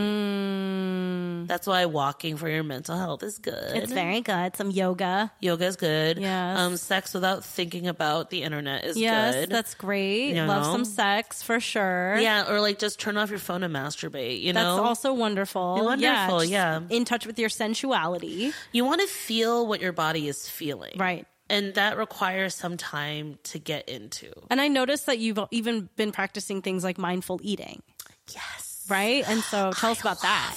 That's why walking for your mental health is good. Mm. It's very good. Some yoga. Yoga is good. Yes. Um, sex without thinking about the internet is Yes, good. that's great. You Love know? some sex for sure. yeah, or like just turn off your phone and masturbate. You That's know, That's also wonderful. Wonderful, just yeah. In touch with your sensuality. You want to feel what your body is feeling, Right. And that requires some time to get into. And I noticed that you've even been practicing things like mindful eating, Yes. right? And so tell us about that.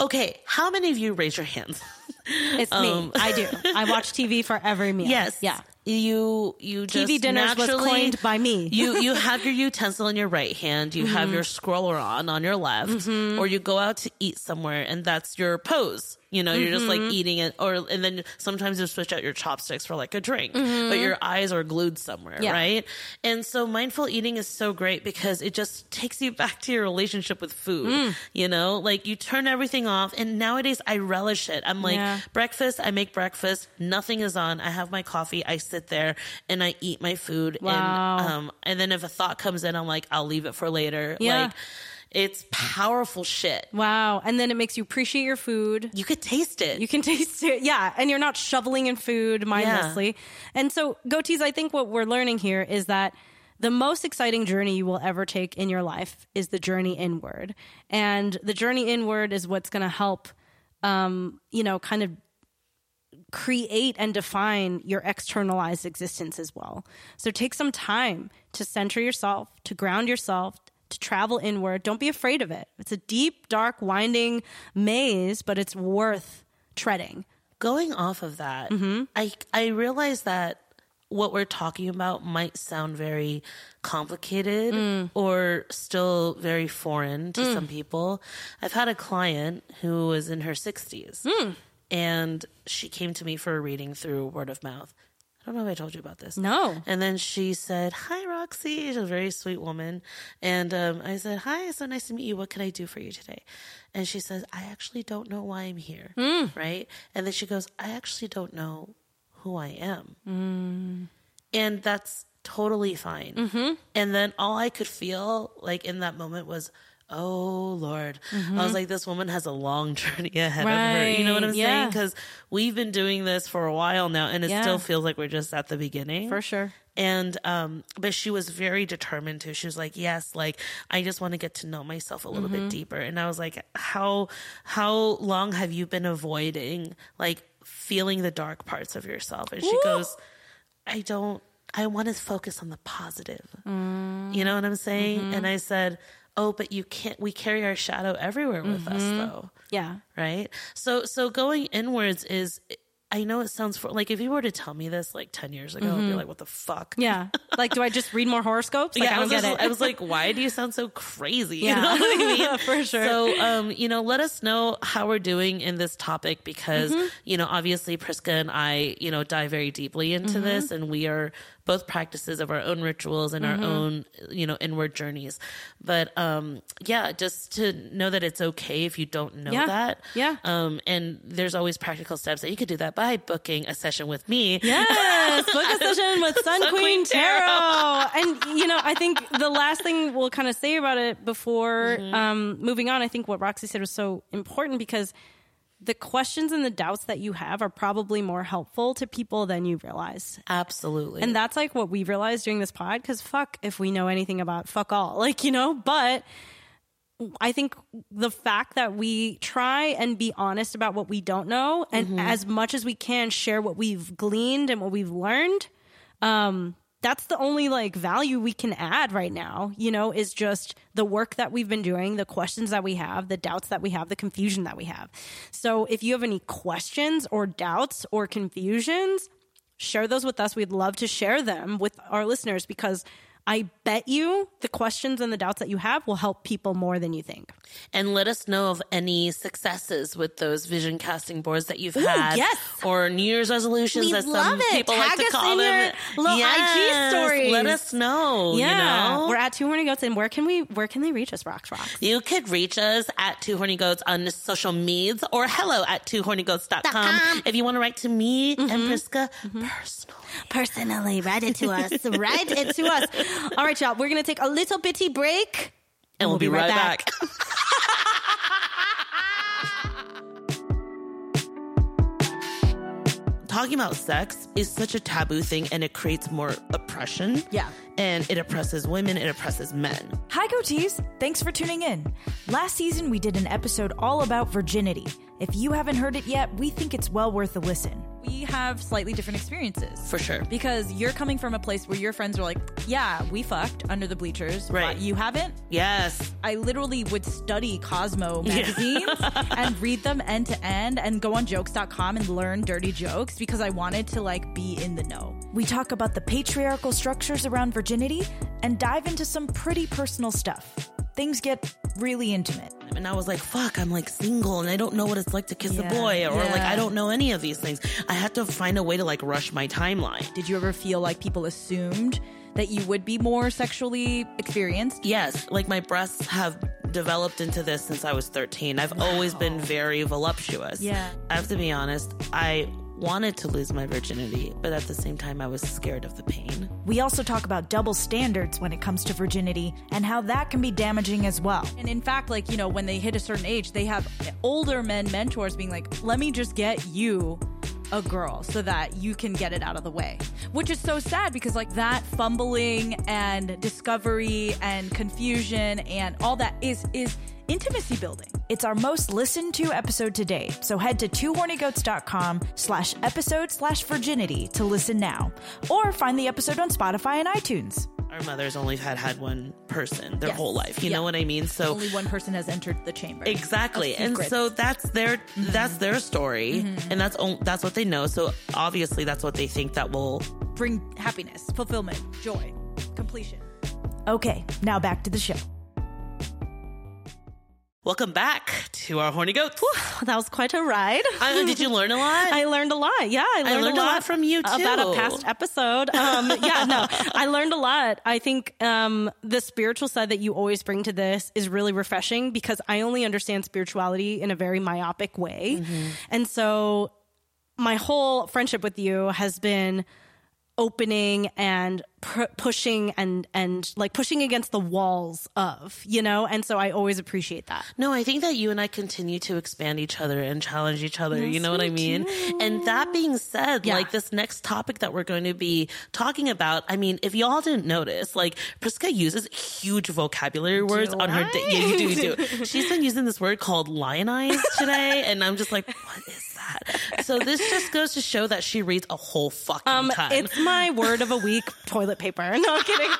Okay, how many of you raise your hands? It's me. I do. I watch TV for every meal. Um, Yes. Yeah. You you TV just dinners was coined by me. you you have your utensil in your right hand, you have Mm-hmm. your scroller on on your left, or you go out to eat somewhere and that's your pose. You know, you're just like Mm-hmm. eating it, or and then sometimes you switch out your chopsticks for like a drink, but your eyes are glued somewhere, Mm-hmm. Yeah. right? And so mindful eating is so great because it just takes you back to your relationship with food. Mm. You know, like you turn everything off, and nowadays I relish it. I'm like Yeah. breakfast, I make breakfast, nothing is on. I have my coffee, I sit there and I eat my food. Wow. And um and then if a thought comes in, I'm like, I'll leave it for later. Yeah. Like it's powerful shit. Wow. And then it makes you appreciate your food. You could taste it. You can taste it. Yeah. And you're not shoveling in food mindlessly. And so, goatees, I think what we're learning here is that the most exciting journey you will ever take in your life is the journey inward. And the journey inward is what's going to help, um, you know, kind of create and define your externalized existence as well. So take some time to center yourself, to ground yourself, to travel inward. Don't be afraid of it. It's a deep, dark, winding maze, but it's worth treading. Going off of that, Mm-hmm. I I realize that what we're talking about might sound very complicated Mm. or still very foreign to some people. I've had a client who was in her 60s Mm. and she came to me for a reading through word of mouth. I don't know if I told you about this. No. And then she said, Hi, Roxy. She's a very sweet woman. And um, I said, Hi, it's so nice to meet you. What can I do for you today? And she says, I actually don't know why I'm here. Right. And then she goes, I actually don't know who I am. And that's totally fine. And then all I could feel like in that moment was, Oh Lord. I was like, this woman has a long journey ahead of her. You know what I'm yeah. saying? Because we've been doing this for a while now and it Yeah. still feels like we're just at the beginning. For sure. And um, but she was very determined to. She was like, "Yes, like I just want to get to know myself a little Mm-hmm. bit deeper." And I was like, "How how long have you been avoiding like feeling the dark parts of yourself?" And she Woo! goes, "I don't. I want to focus on the positive." Mm. You know what I'm saying? Mm-hmm. And I said, "Oh, but you can't. We carry our shadow everywhere with us, Mm-hmm. though." Yeah. right so so going inwards is i know it sounds for like if you were to tell me this like 10 years ago i'd be like what the fuck Mm-hmm. Yeah. Like, do I just read more horoscopes? Like, yeah, I I was, get just- it. I was like, why do you sound so crazy? You Yeah. know I mean? For sure. So, um, you know, let us know how we're doing in this topic because, Mm-hmm. you know, obviously Priska and I, you know, dive very deeply into Mm-hmm. this and we are both practices of our own rituals and Mm-hmm. our own, you know, inward journeys. But, um, yeah, just to know that it's okay if you don't know Yeah. that. Yeah. Um, and there's always practical steps that you could do that by booking a session with me. Yes, book a session with Sun, Sun Queen, Queen Tarot. And you know, I think the last thing we'll kind of say about it before Mm-hmm. um, moving on, I think what Roxy said was so important because the questions and the doubts that you have are probably more helpful to people than you realize. Absolutely. And that's like what we realized during this pod because fuck if we know anything about fuck all. Like, you know, but I think the fact that we try and be honest about what we don't know and as much as we can share what we've gleaned and what we've learned, um, that's the only like value we can add right now, you know, is just the work that we've been doing, the questions that we have, the doubts that we have, the confusion that we have. So if you have any questions or doubts or confusions, share those with us. We'd love to share them with our listeners because I bet you the questions and the doubts that you have will help people more than you think. and let us know of any successes with those vision casting boards that you've had, yes. or New Year's resolutions, We as some it. people like Tag to us call in them. your little IG stories. Let us know. Yeah, you know? we're at Two Horny Goats, and where can we where can they reach us? Rox, Rox. you could reach us at Two Horny Goats on social medias or hello at twohornygoats.com com. if you want to write to me Mm-hmm. and Priska personally. Personally, write it to us. write it to us. All right, y'all. We're gonna take a little bitty break, And we'll, be, right, back. Talking about sex is such a taboo thing and it creates more oppression. Yeah. And it oppresses women, it oppresses men. Hi, goatees! Thanks for tuning in. Last season, we did an episode all about virginity. If you haven't heard it yet, we think it's well worth a listen. We have slightly different experiences. For sure. Because you're coming from a place where your friends are like, yeah, we fucked under the bleachers. Right. You haven't? Yes. I literally would study Cosmo magazines and read them end to end and go on jokes.com and learn dirty jokes because I wanted to like be in the know. We talk about the patriarchal structures around virginity and dive into some pretty personal stuff. Things get really intimate. And I was like, fuck, I'm like single and I don't know what it's like to kiss Yeah. a boy or like I don't know any of these things. I had to find a way to like rush my timeline. Did you ever feel like people assumed that you would be more sexually experienced? Yes, like my breasts have developed into this since I was 13. I've always been very voluptuous. Yeah. I have to be honest, I wanted to lose my virginity, but at the same time, I was scared of the pain. We also talk about double standards when it comes to virginity and how that can be damaging as well. And in fact, like, you know, when they hit a certain age, they have older men mentors being like, let me just get you a girl so that you can get it out of the way. Which is so sad because, like, that fumbling and discovery and confusion and all that is, is intimacy building. It's our most listened to episode to date, so head to twohornygoats.com slash episode slash virginity to listen now. Or find the episode on Spotify and iTunes. Our mothers only had had one person their Yes. whole life. You Yeah. know what I mean? So Only one person has entered the chamber. Exactly. And so that's their Mm-hmm. that's their story and that's on- that's what they know. So obviously that's what they think that will Bring happiness, fulfillment, joy, completion. Okay, now back to the show. Welcome back to our horny goats. That was quite a ride. I, did you learn a lot? I learned a lot. Yeah, I learned, learned a lot from you, too. about a past episode. Um, yeah, no, I learned a lot. I think um, the spiritual side that you always bring to this is really refreshing because I only understand spirituality in a very myopic way, Mm-hmm. and so my whole friendship with you has been opening and pr- pushing and and like pushing against the walls of you know and so i always appreciate that No, I think that you and I continue to expand each other and challenge each other. you know what I mean? And that being said, Yeah. like this next topic that we're going to be talking about, I mean, if y'all didn't notice, like Priska uses huge vocabulary words on her. day yeah, you do, you do. She's been using this word called lionize today, and I'm just like, what is that? So this just goes to show that she reads a whole fucking um ton. it's my word of a week toilet paper no I'm kidding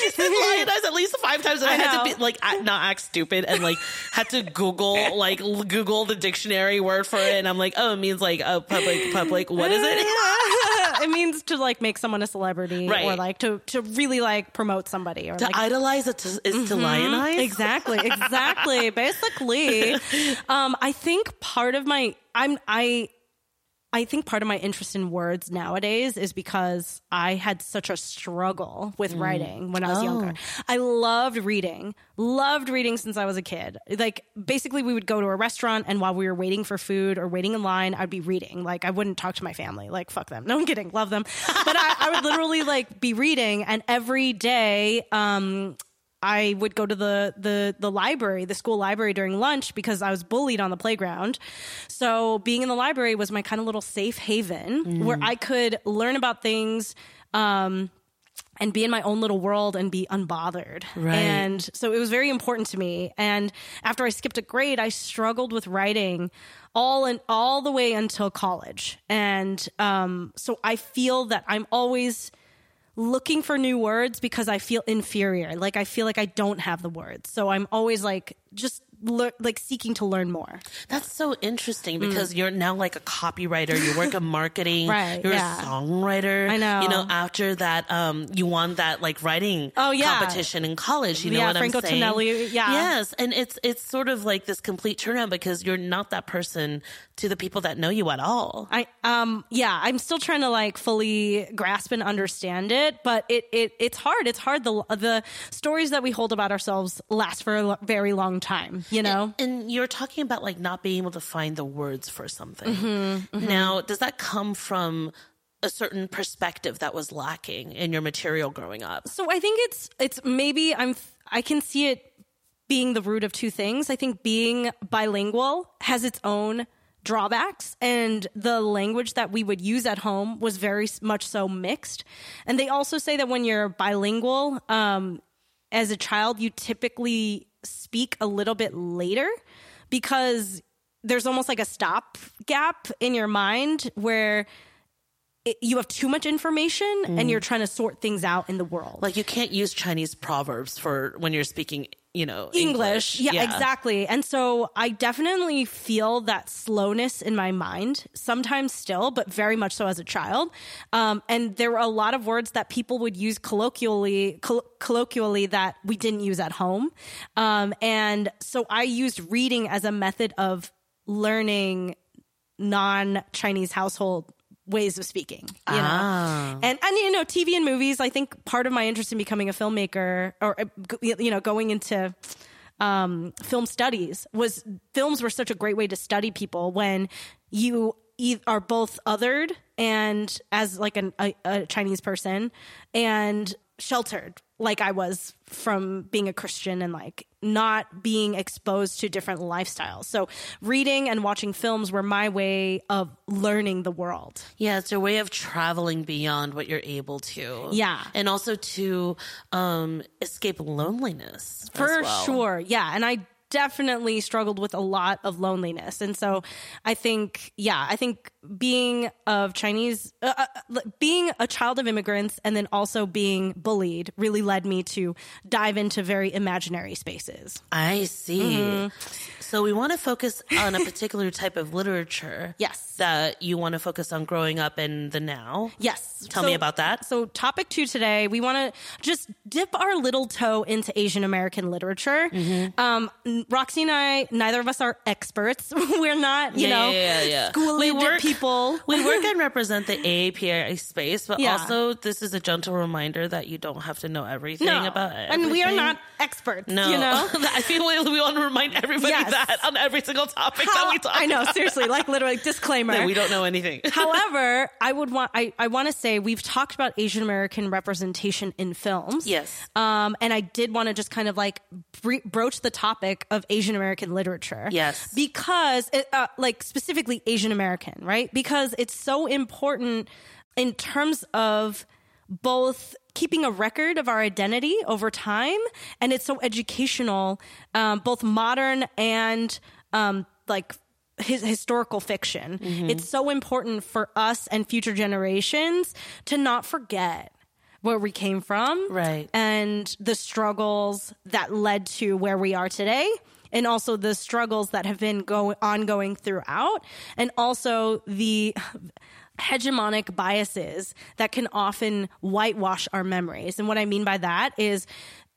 she said lionize at least five times, and I, I had to be like act, not act stupid and like had to Google like Google the dictionary word for it, and I'm like, oh, it means like a public public. What is it? it means to like make someone a celebrity Right. or like to to really like promote somebody or To like idolize it to, is to lionize. exactly exactly basically um i think part of my i'm i I think part of my interest in words nowadays is because I had such a struggle with writing when I was younger. I loved reading, loved reading since I was a kid. Like, basically, we would go to a restaurant, and while we were waiting for food or waiting in line, I'd be reading. Like, I wouldn't talk to my family. Like, fuck them. No, I'm kidding. Love them. But I, I would literally, like, be reading, and every day, um, I would go to the the the library, the school library during lunch because I was bullied on the playground. So being in the library was my kind of little safe haven where I could learn about things um and be in my own little world and be unbothered. Right. And so it was very important to me. And after I skipped a grade, I struggled with writing all and all the way until college. And um, so I feel that I'm always looking for new words because I feel inferior. Like I feel like I don't have the words. So I'm always like just lear- like seeking to learn more. That's so interesting because you're now like a copywriter. You work in marketing. Mm. Right, You're yeah. a songwriter. I know. You know, after that, um, you won that like writing Oh, yeah. competition in college. You know Yeah, what Franco I'm saying? Tonelli, yeah. Yes, and it's it's sort of like this complete turnaround because you're not that person to the people that know you at all. I um yeah, I'm still trying to like fully grasp and understand it, but it it it's hard. It's hard. The the stories that we hold about ourselves last for a very long time. You know. And you're talking about like not being able to find the words for something. Mm-hmm, Now, does that come from a certain perspective that was lacking in your material growing up? So I think it's it's maybe I'm I can see it being the root of two things. I think being bilingual has its own drawbacks and the language that we would use at home was very much so mixed. And they also say that when you're bilingual um as a child you typically speak a little bit later because there's almost like a stop gap in your mind where it, you have too much information and mm. you're trying to sort things out in the world. Like you can't use Chinese proverbs for when you're speaking, you know, English. English. Yeah, exactly. And so I definitely feel that slowness in my mind, sometimes still, but very much so as a child. Um, and there were a lot of words that people would use colloquially, coll- colloquially that we didn't use at home. Um, and so I used reading as a method of learning non-Chinese household ways of speaking you know? And and you know tv and movies i think part of my interest in becoming a filmmaker or uh, you know going into um, film studies was films were such a great way to study people when you are both othered and as like an, a, a Chinese person and sheltered like I was from being a Christian and like not being exposed to different lifestyles. So reading and watching films were my way of learning the world. Yeah, it's a way of traveling beyond what you're able to. Yeah. And also to um, escape loneliness. as For well. sure. Yeah. And I definitely struggled with a lot of loneliness. And so I think, yeah, I think being of Chinese, uh, uh, being a child of immigrants and then also being bullied really led me to dive into very imaginary spaces. I see. Mm-hmm. So we want to focus on a particular type of literature. Yes. That you want to focus on growing up in the now. Yes. Tell me about that. So, topic two today, we want to just dip our little toe into Asian American literature. Mm-hmm. Um, Roxy and I, neither of us are experts. We're not, you Yeah, know, yeah, yeah, yeah. work- people. We work and represent the AAPI space, but Yeah. also this is a gentle reminder that you don't have to know everything no, about it. and we are not experts. No, you know. I feel we, we want to remind everybody Yes. that on every single topic that we talk. I know, about. seriously, like literally disclaimer. that we don't know anything. However, I would want I, I want to say we've talked about Asian American representation in films. Yes. Um, and I did want to just kind of like br- broach the topic of Asian American literature. Yes. Because it, uh, like specifically Asian American, right? Because it's so important in terms of both keeping a record of our identity over time and it's so educational um, both modern and um, like his historical fiction. It's so important for us and future generations to not forget where we came from Right. and the struggles that led to where we are today and also the struggles that have been go- ongoing throughout and also the hegemonic biases that can often whitewash our memories and what i mean by that is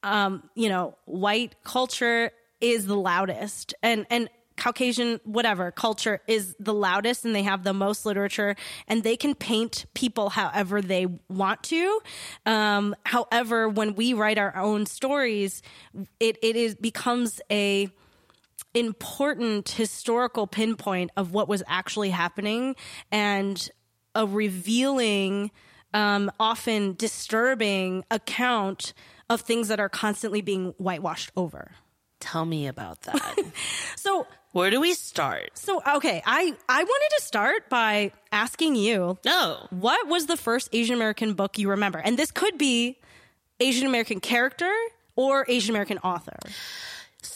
um, you know white culture is the loudest and and Caucasian, whatever culture is the loudest and they have the most literature and they can paint people however they want to. Um, however, when we write our own stories, it, it is becomes a important historical pinpoint of what was actually happening and a revealing, um, often disturbing account of things that are constantly being whitewashed over. Tell me about that. So Where do we start? So okay, I I wanted to start by asking you No. what was the first Asian American book you remember, and this could be Asian American character or Asian American author.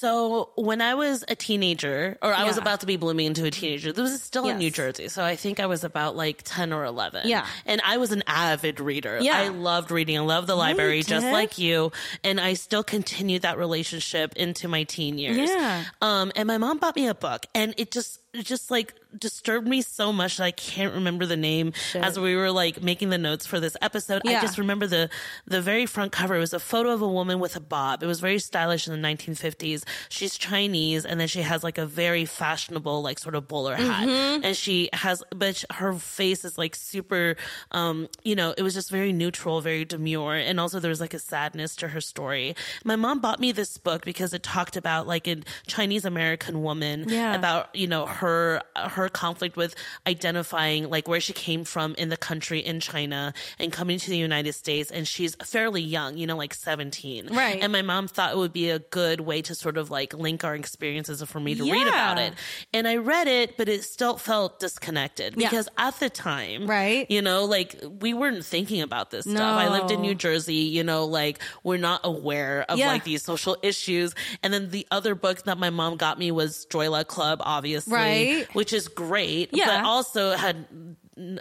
So when I was a teenager, or I was about to be blooming into a teenager, this was still in New Jersey. So I think I was about like 10 or 11. Yeah. And I was an avid reader. Yeah. I loved reading. I loved the library just like you. And I still continued that relationship into my teen years. Yeah. Um, and my mom bought me a book and it just, just like disturbed me so much that I can't remember the name as we were like making the notes for this episode. I just remember the the very front cover. It was a photo of a woman with a bob. It was very stylish in the 1950s. She's Chinese, and then she has like a very fashionable like sort of bowler hat, Mm-hmm. and she has, but her face is like super. Um, you know, it was just very neutral, very demure, and also there was like a sadness to her story. My mom bought me this book because it talked about like a Chinese American woman Yeah. about you know her her her conflict with identifying like where she came from in the country in China and coming to the United States and she's fairly young you know like 17 Right. and my mom thought it would be a good way to sort of like link our experiences for me to read about it and I read it but it still felt disconnected Yeah. because at the time Right. you know like we weren't thinking about this stuff I lived in New Jersey you know like we're not aware of Yeah. like these social issues and then the other book that my mom got me was Joy Luck Club obviously Right. Which is great Yeah. but also had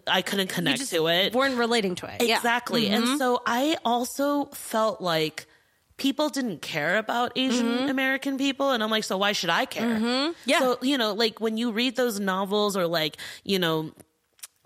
I couldn't connect to it weren't relating to it. Yeah. Mm-hmm. exactly and so I also felt like people didn't care about Asian American people and I'm like so why should I care Mm-hmm. Yeah. so you know like when you read those novels or like you know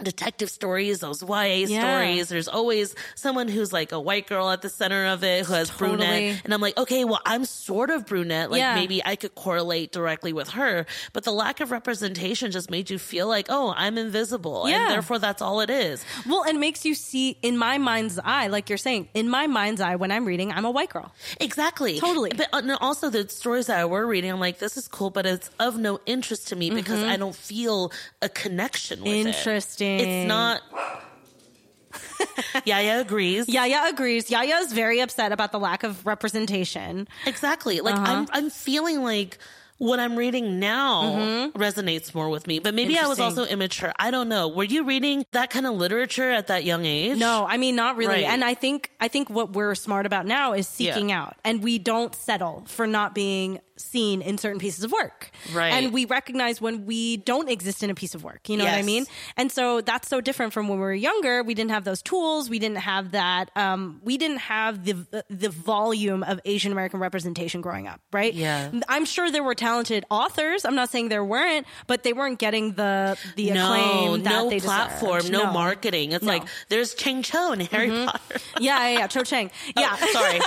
detective stories, those YA Yeah. stories. There's always someone who's like a white girl at the center of it who has Totally. brunette. And I'm like, okay, well, I'm sort of brunette. Like Yeah. maybe I could correlate directly with her. But the lack of representation just made you feel like, oh, I'm invisible. Yeah. And therefore that's all it is. Well, and makes you see in my mind's eye, like you're saying, in my mind's eye, when I'm reading, I'm a white girl. Exactly. Totally. But uh, also the stories that I were reading, I'm like, this is cool, but it's of no interest to me because I don't feel a connection with it. Mm-hmm. Interesting. It's not. Yaya agrees. Yaya agrees. Yaya is very upset about the lack of representation. Exactly. Like Uh-huh. I'm I'm feeling like what I'm reading now resonates more with me. But maybe I was Mm-hmm. Also immature. I don't know. Were you reading that kind of literature at that young age? No, I mean not really. Right. And I think I think what we're smart about now is seeking Yeah. out, and we don't settle for not being seen in certain pieces of work. Right. And we recognize when we don't exist in a piece of work. You know what I mean? And so that's so different from when we were younger. We didn't have those tools. We didn't have that. Um, we didn't have the the volume of Asian American representation growing up. Right. Yeah. I'm sure there were talented authors. I'm not saying there weren't, but they weren't getting the the No, acclaim that no they platform, deserved. no, platform, no marketing. It's No. like there's Cheng Cho and Harry Potter. Yeah, yeah, yeah. Cho Chang. Yeah. Oh, sorry.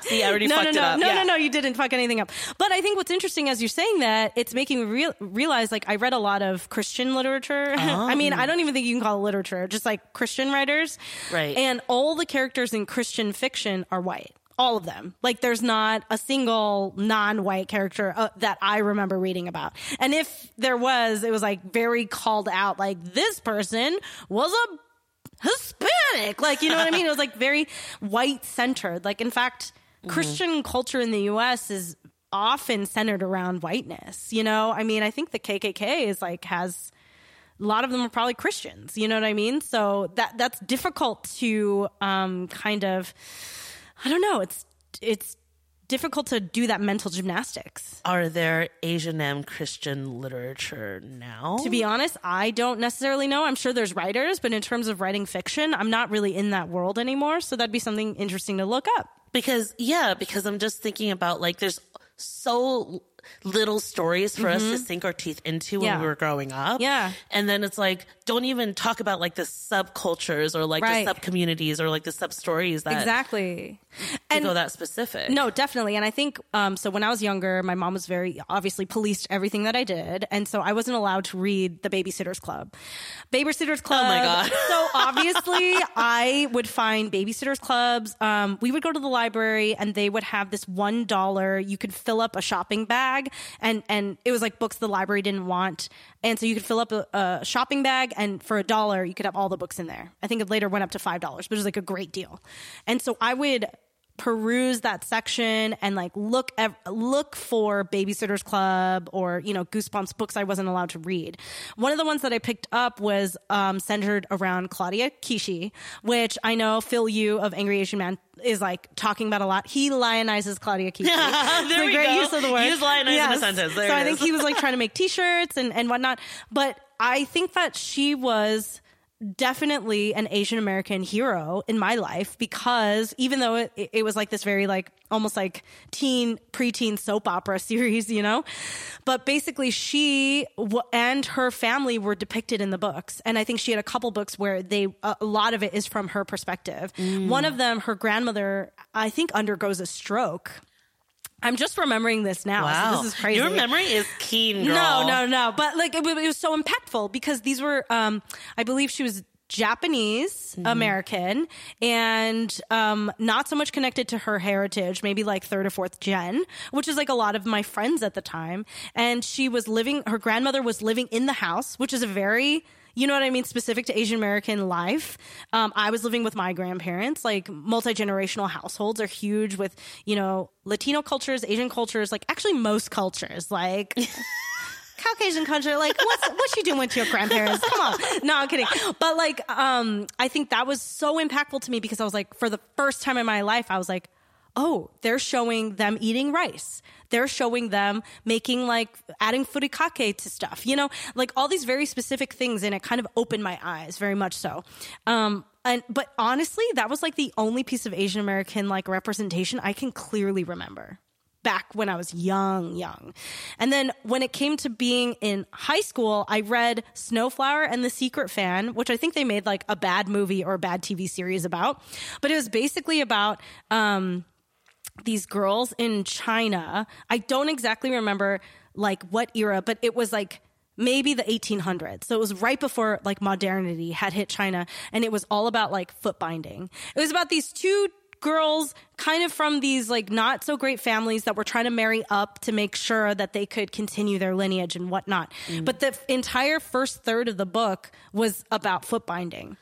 See, I already no, fucked no, no, it up. no, Yeah. no, no. You didn't fuck anything up. But I think what's interesting as you're saying that, it's making me real, realize like I read a lot of Christian literature. I mean, I don't even think you can call it literature, just like Christian writers. Right. And all the characters in Christian fiction are white. All of them. Like there's not a single non-white character uh, that I remember reading about. And if there was, it was like very called out like this person was a Hispanic. Like, you know what I mean? It was like very white centered. Like, in fact, Christian culture in the US is often centered around whiteness. You know, I mean, I think the KKK is like, has a lot of them are probably Christians. You know what I mean? So that that's difficult to um, kind of, I don't know. It's it's difficult to do that mental gymnastics. Are there Asian and Christian literature now? To be honest, I don't necessarily know. I'm sure there's writers, but in terms of writing fiction, I'm not really in that world anymore. So that'd be something interesting to look up. because yeah, because I'm just thinking about like there's so little stories for us to sink our teeth into when Mm-hmm. We were growing up. Yeah. And then it's like, don't even talk about like the subcultures or like Right. the sub communities or like the sub stories that Exactly. and, go that specific. No, definitely. And I think um, so. When I was younger, my mom was very obviously policed everything that I did, and so I wasn't allowed to read the Babysitters Club. Babysitters Club. Oh my God. so obviously, I would find Babysitters Clubs. Um, we would go to the library, and they would have this one dollar. You could fill up a shopping bag, and and it was like books the library didn't want, and so you could fill up a, a shopping bag, and for a dollar, you could have all the books in there. I think it later went up to five dollars, but it was like a great deal. And so I would peruse that section and like look ev- look for babysitters club or you know goosebumps books i wasn't allowed to read. One of the ones that i picked up was um, centered around claudia kishi which i know phil yu of angry asian man is like talking about a lot. He lionizes claudia kishi. There we great go. use of the word. Use lionize in a sentence. There so i think he was like trying to make t-shirts and, and whatnot. But i think that she was definitely an Asian American hero in my life because even though it, it was like this very like almost like teen preteen soap opera series, you know, but basically she w- and her family were depicted in the books, and I think she had a couple books where they a a lot of it is from her perspective. Mm. One of them, her grandmother, I think undergoes a stroke. I'm just remembering this now. Wow. So this is crazy. Your memory is keen, girl. No, no, no. But like it, it was so impactful because these were, um, I believe she was Japanese American and um, not so much connected to her heritage, maybe like third or fourth gen, which is like a lot of my friends at the time. And she was living, her grandmother was living in the house, which is a very you know what I mean? Specific to Asian American life. Um, I was living with my grandparents. Like multi generational households are huge with, you know, Latino cultures, Asian cultures, like actually most cultures. Like Caucasian culture, like what's what you doing with your grandparents? Come on. No, I'm kidding. But like, um, I think that was so impactful to me because I was like, for the first time in my life, I was like, oh, they're showing them eating rice. They're showing them making like adding furikake to stuff, you know, like all these very specific things. And it kind of opened my eyes very much so. Um, and, but honestly, that was like the only piece of Asian American like representation I can clearly remember back when I was young, young. And then when it came to being in high school, I read Snowflower and the Secret Fan, which I think they made like a bad movie or a bad TV series about. But it was basically about, um, these girls in China. I don't exactly remember like what era, but it was like maybe the 1800s. So it was right before like modernity had hit China and it was all about like foot binding. It was about these two girls kind of from these like not so great families that were trying to marry up to make sure that they could continue their lineage and whatnot. Mm. But the entire first third of the book was about foot binding.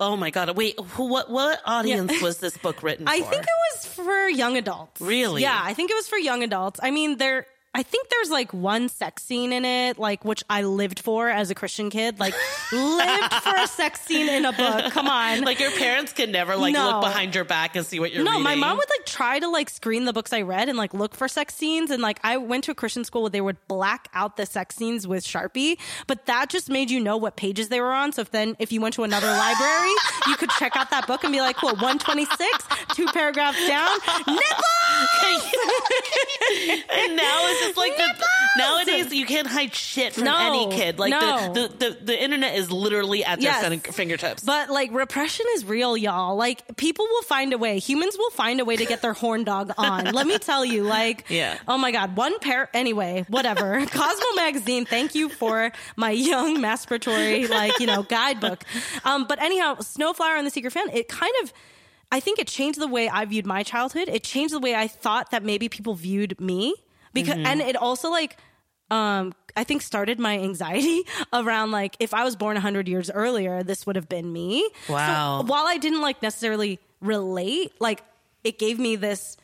Oh my god! Wait, who, what what audience was this book written for? I for? think it was for young adults. Really? Yeah, I think it was for young adults. I mean, there. I think there's like one sex scene in it, like which I lived for as a Christian kid. Like lived for a sex scene in a book. Come on. like your parents could never like No. look behind your back and see what you're no, reading. my mom would like try to like screen the books I read and like look for sex scenes. And like I went to a Christian school where they would black out the sex scenes with Sharpie, but that just made you know what pages they were on. So if then if you went to another library, you could check out that book and be like, well, 126, two paragraphs down, nipple. and now it's just like the, Nowadays, you can't hide shit from No, any kid. Like no. the, the, the the internet is literally at their Yes. fingertips. But like repression is real, y'all. Like people will find a way. Humans will find a way to get their horn dog on. Let me tell you, like, Yeah. Oh my God, one pair. Anyway, whatever. Cosmo magazine. Thank you for my young masturbatory, like you know, guidebook. Um, but anyhow, Snowflower and the Secret Fan. It kind of. I think it changed the way I viewed my childhood. It changed the way I thought that maybe people viewed me because, Mm-hmm. and it also like um I think started my anxiety around like if I was born 100 years earlier this would have been me. Wow. So while I didn't like necessarily relate, like it gave me this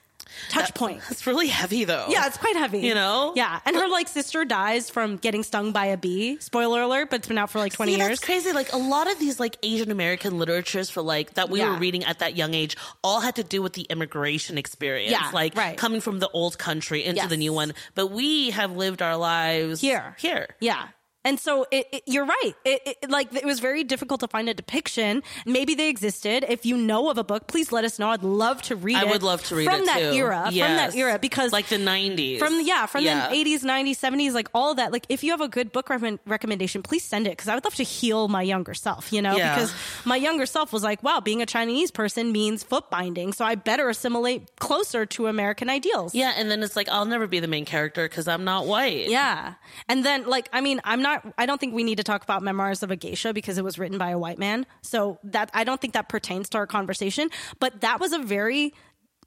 touch point. it's really heavy though. Yeah, it's quite heavy. You know? Yeah, and her like sister dies from getting stung by a bee. Spoiler alert, but it's been out for like 20 See, years. That's crazy. Like a lot of these like Asian American literatures for like that we Yeah. were reading at that young age all had to do with the immigration experience. Yeah, like right. coming from the old country into the new one. But we have lived our lives here Here. yeah and so it, it, you're right it, it, like it was very difficult to find a depiction maybe they existed if you know of a book please let us know i'd love to read I it would love to read from that too. era from that era because like the 90s. from yeah from Yeah. the 80s 90s 70s like all that like if you have a good book recommend- recommendation please send it because i would love to heal my younger self you know Yeah. because my younger self was like wow being a chinese person means foot binding so i better assimilate closer to american ideals Yeah, and then it's like I'll never be the main character because I'm not white. yeah. And then, like, I mean, I'm not, I don't think we need to talk about Memoirs of a Geisha because it was written by a white man. So that, I don't think that pertains to our conversation. But that was a very,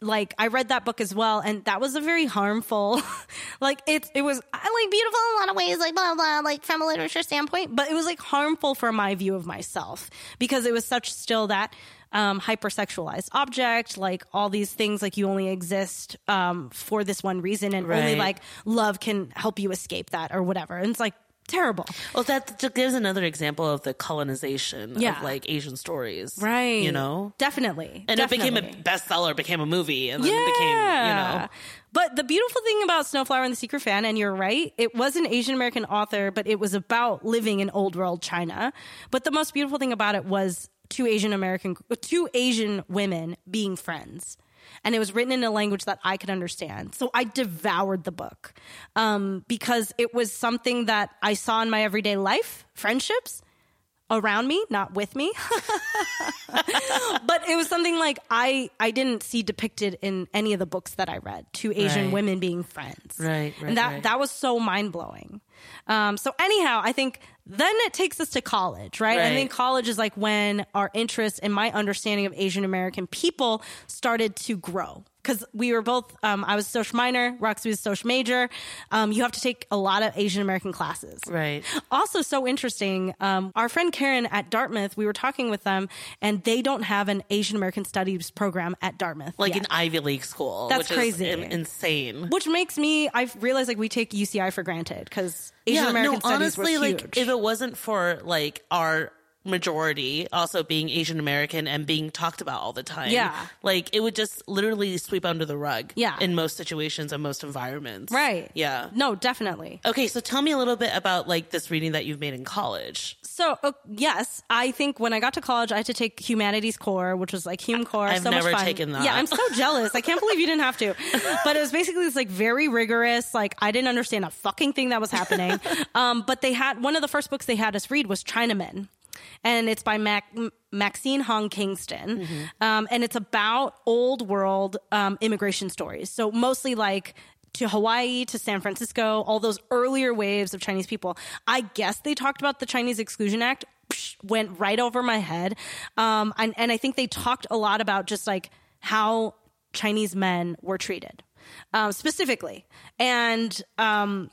like, I read that book as well. And that was a very harmful, like, it, it was, I like beautiful in a lot of ways, like, blah, blah, like, from a literature standpoint. But it was, like, harmful for my view of myself because it was such still that, um, hypersexualized object, like all these things, like you only exist um, for this one reason, and only like love can help you escape that or whatever. And it's like terrible. Well, that gives another example of the colonization Yeah. of like Asian stories. Right. You know? Definitely. And Definitely. it became a bestseller, became a movie, and then it became, you know. But the beautiful thing about Snowflower and the Secret Fan, and you're right, it was an Asian American author, but it was about living in old world China. But the most beautiful thing about it was two Asian American, two Asian women being friends. And it was written in a language that I could understand. So I devoured the book um, because it was something that I saw in my everyday life, friendships around me, not with me. but it was something like I I didn't see depicted in any of the books that I read. Two Asian Right. women being friends, Right, right, and that right. that was so mind blowing. Um, so anyhow, I think then it takes us to college, right? I think college is like when our interest and my understanding of Asian American people started to grow. Because we were both, um, I was a social minor, Roxy was a social major. Um, you have to take a lot of Asian American classes. Right. Also, so interesting. Um, our friend Karen at Dartmouth, we were talking with them, and they don't have an Asian American Studies program at Dartmouth. Like yet. an Ivy League school. That's crazy. Insane. which makes me, I realize like we take UCI for granted because Asian American Studies honestly, was like if it wasn't for like our majority also being Asian American and being talked about all the time, Yeah. like it would just literally sweep under the rug, Yeah. in most situations and most environments, right. Yeah. No, definitely. Okay, so tell me a little bit about like this reading that you've made in college. So uh, yes, I think when I got to college, I had to take humanities core, which was like hum core. I've so never much fun. taken that. Yeah, I'm so jealous. I can't believe you didn't have to. But it was basically this like very rigorous. Like I didn't understand a fucking thing that was happening. um, but they had one of the first books they had us read was Chinamen. And it's by Mac, Maxine Hong Kingston. Mm-hmm. Um, and it's about old world um, immigration stories. So mostly like to Hawaii, to San Francisco, all those earlier waves of Chinese people. I guess they talked about the Chinese Exclusion Act, psh, went right over my head. Um, and, and I think they talked a lot about just like how Chinese men were treated um, specifically. And, um,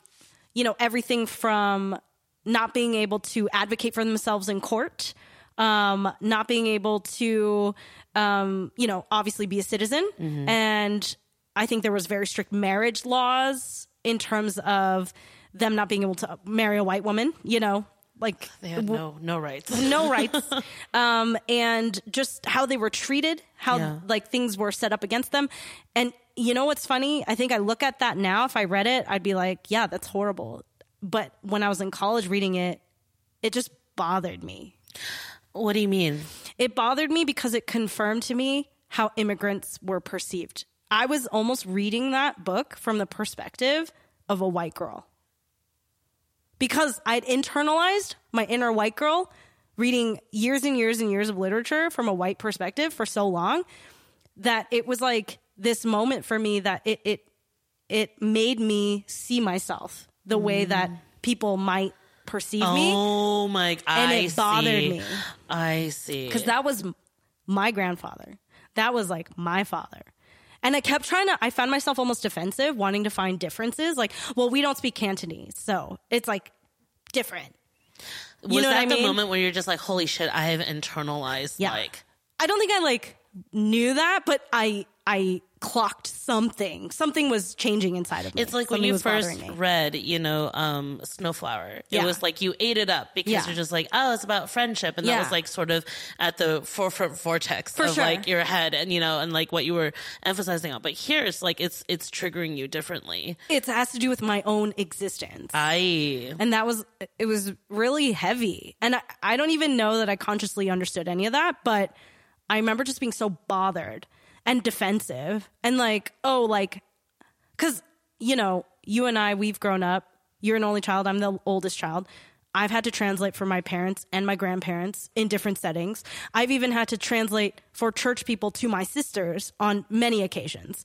you know, everything from not being able to advocate for themselves in court, um, not being able to, um, you know, obviously be a citizen. And I think there was very strict marriage laws in terms of them not being able to marry a white woman, you know, like They had no no rights. no rights um, and just how they were treated how Yeah. like things were set up against them and you know what's funny i think i look at that now if i read it i'd be like yeah that's horrible but when i was in college reading it it just bothered me. What do you mean? it bothered me because it confirmed to me how immigrants were perceived. I was almost reading that book from the perspective of a white girl. Because I'd internalized my inner white girl reading years and years and years of literature from a white perspective for so long that it was like this moment for me that it it it made me see myself the way mm. that people might perceive me Oh my! god. And I it bothered see. me. I see. because that was my grandfather. That was like my father. And I kept trying to, I found myself almost defensive, wanting to find differences. Like, well, we don't speak Cantonese. So it's like different. was you know what that the mean? moment where you're just like, "Holy shit! I have internalized." Yeah. Like, I don't think I like knew that, but I, I clocked something. Something was changing inside of me. it's like when you first read, you know, um, Snowflower. Yeah. It was like you ate it up because Yeah. you're just like, oh, it's about friendship, and that Yeah. was like sort of at the forefront vortex For of sure. like your head, and you know, and like what you were emphasizing on. But here, it's like it's it's triggering you differently. It has to do with my own existence. I and that was it was really heavy and I, I don't even know that i consciously understood any of that but i remember just being so bothered and defensive and like oh like because you know you and i we've grown up. You're an only child. I'm the oldest child. I've had to translate for my parents and my grandparents in different settings. I've even had to translate for church people to my sisters on many occasions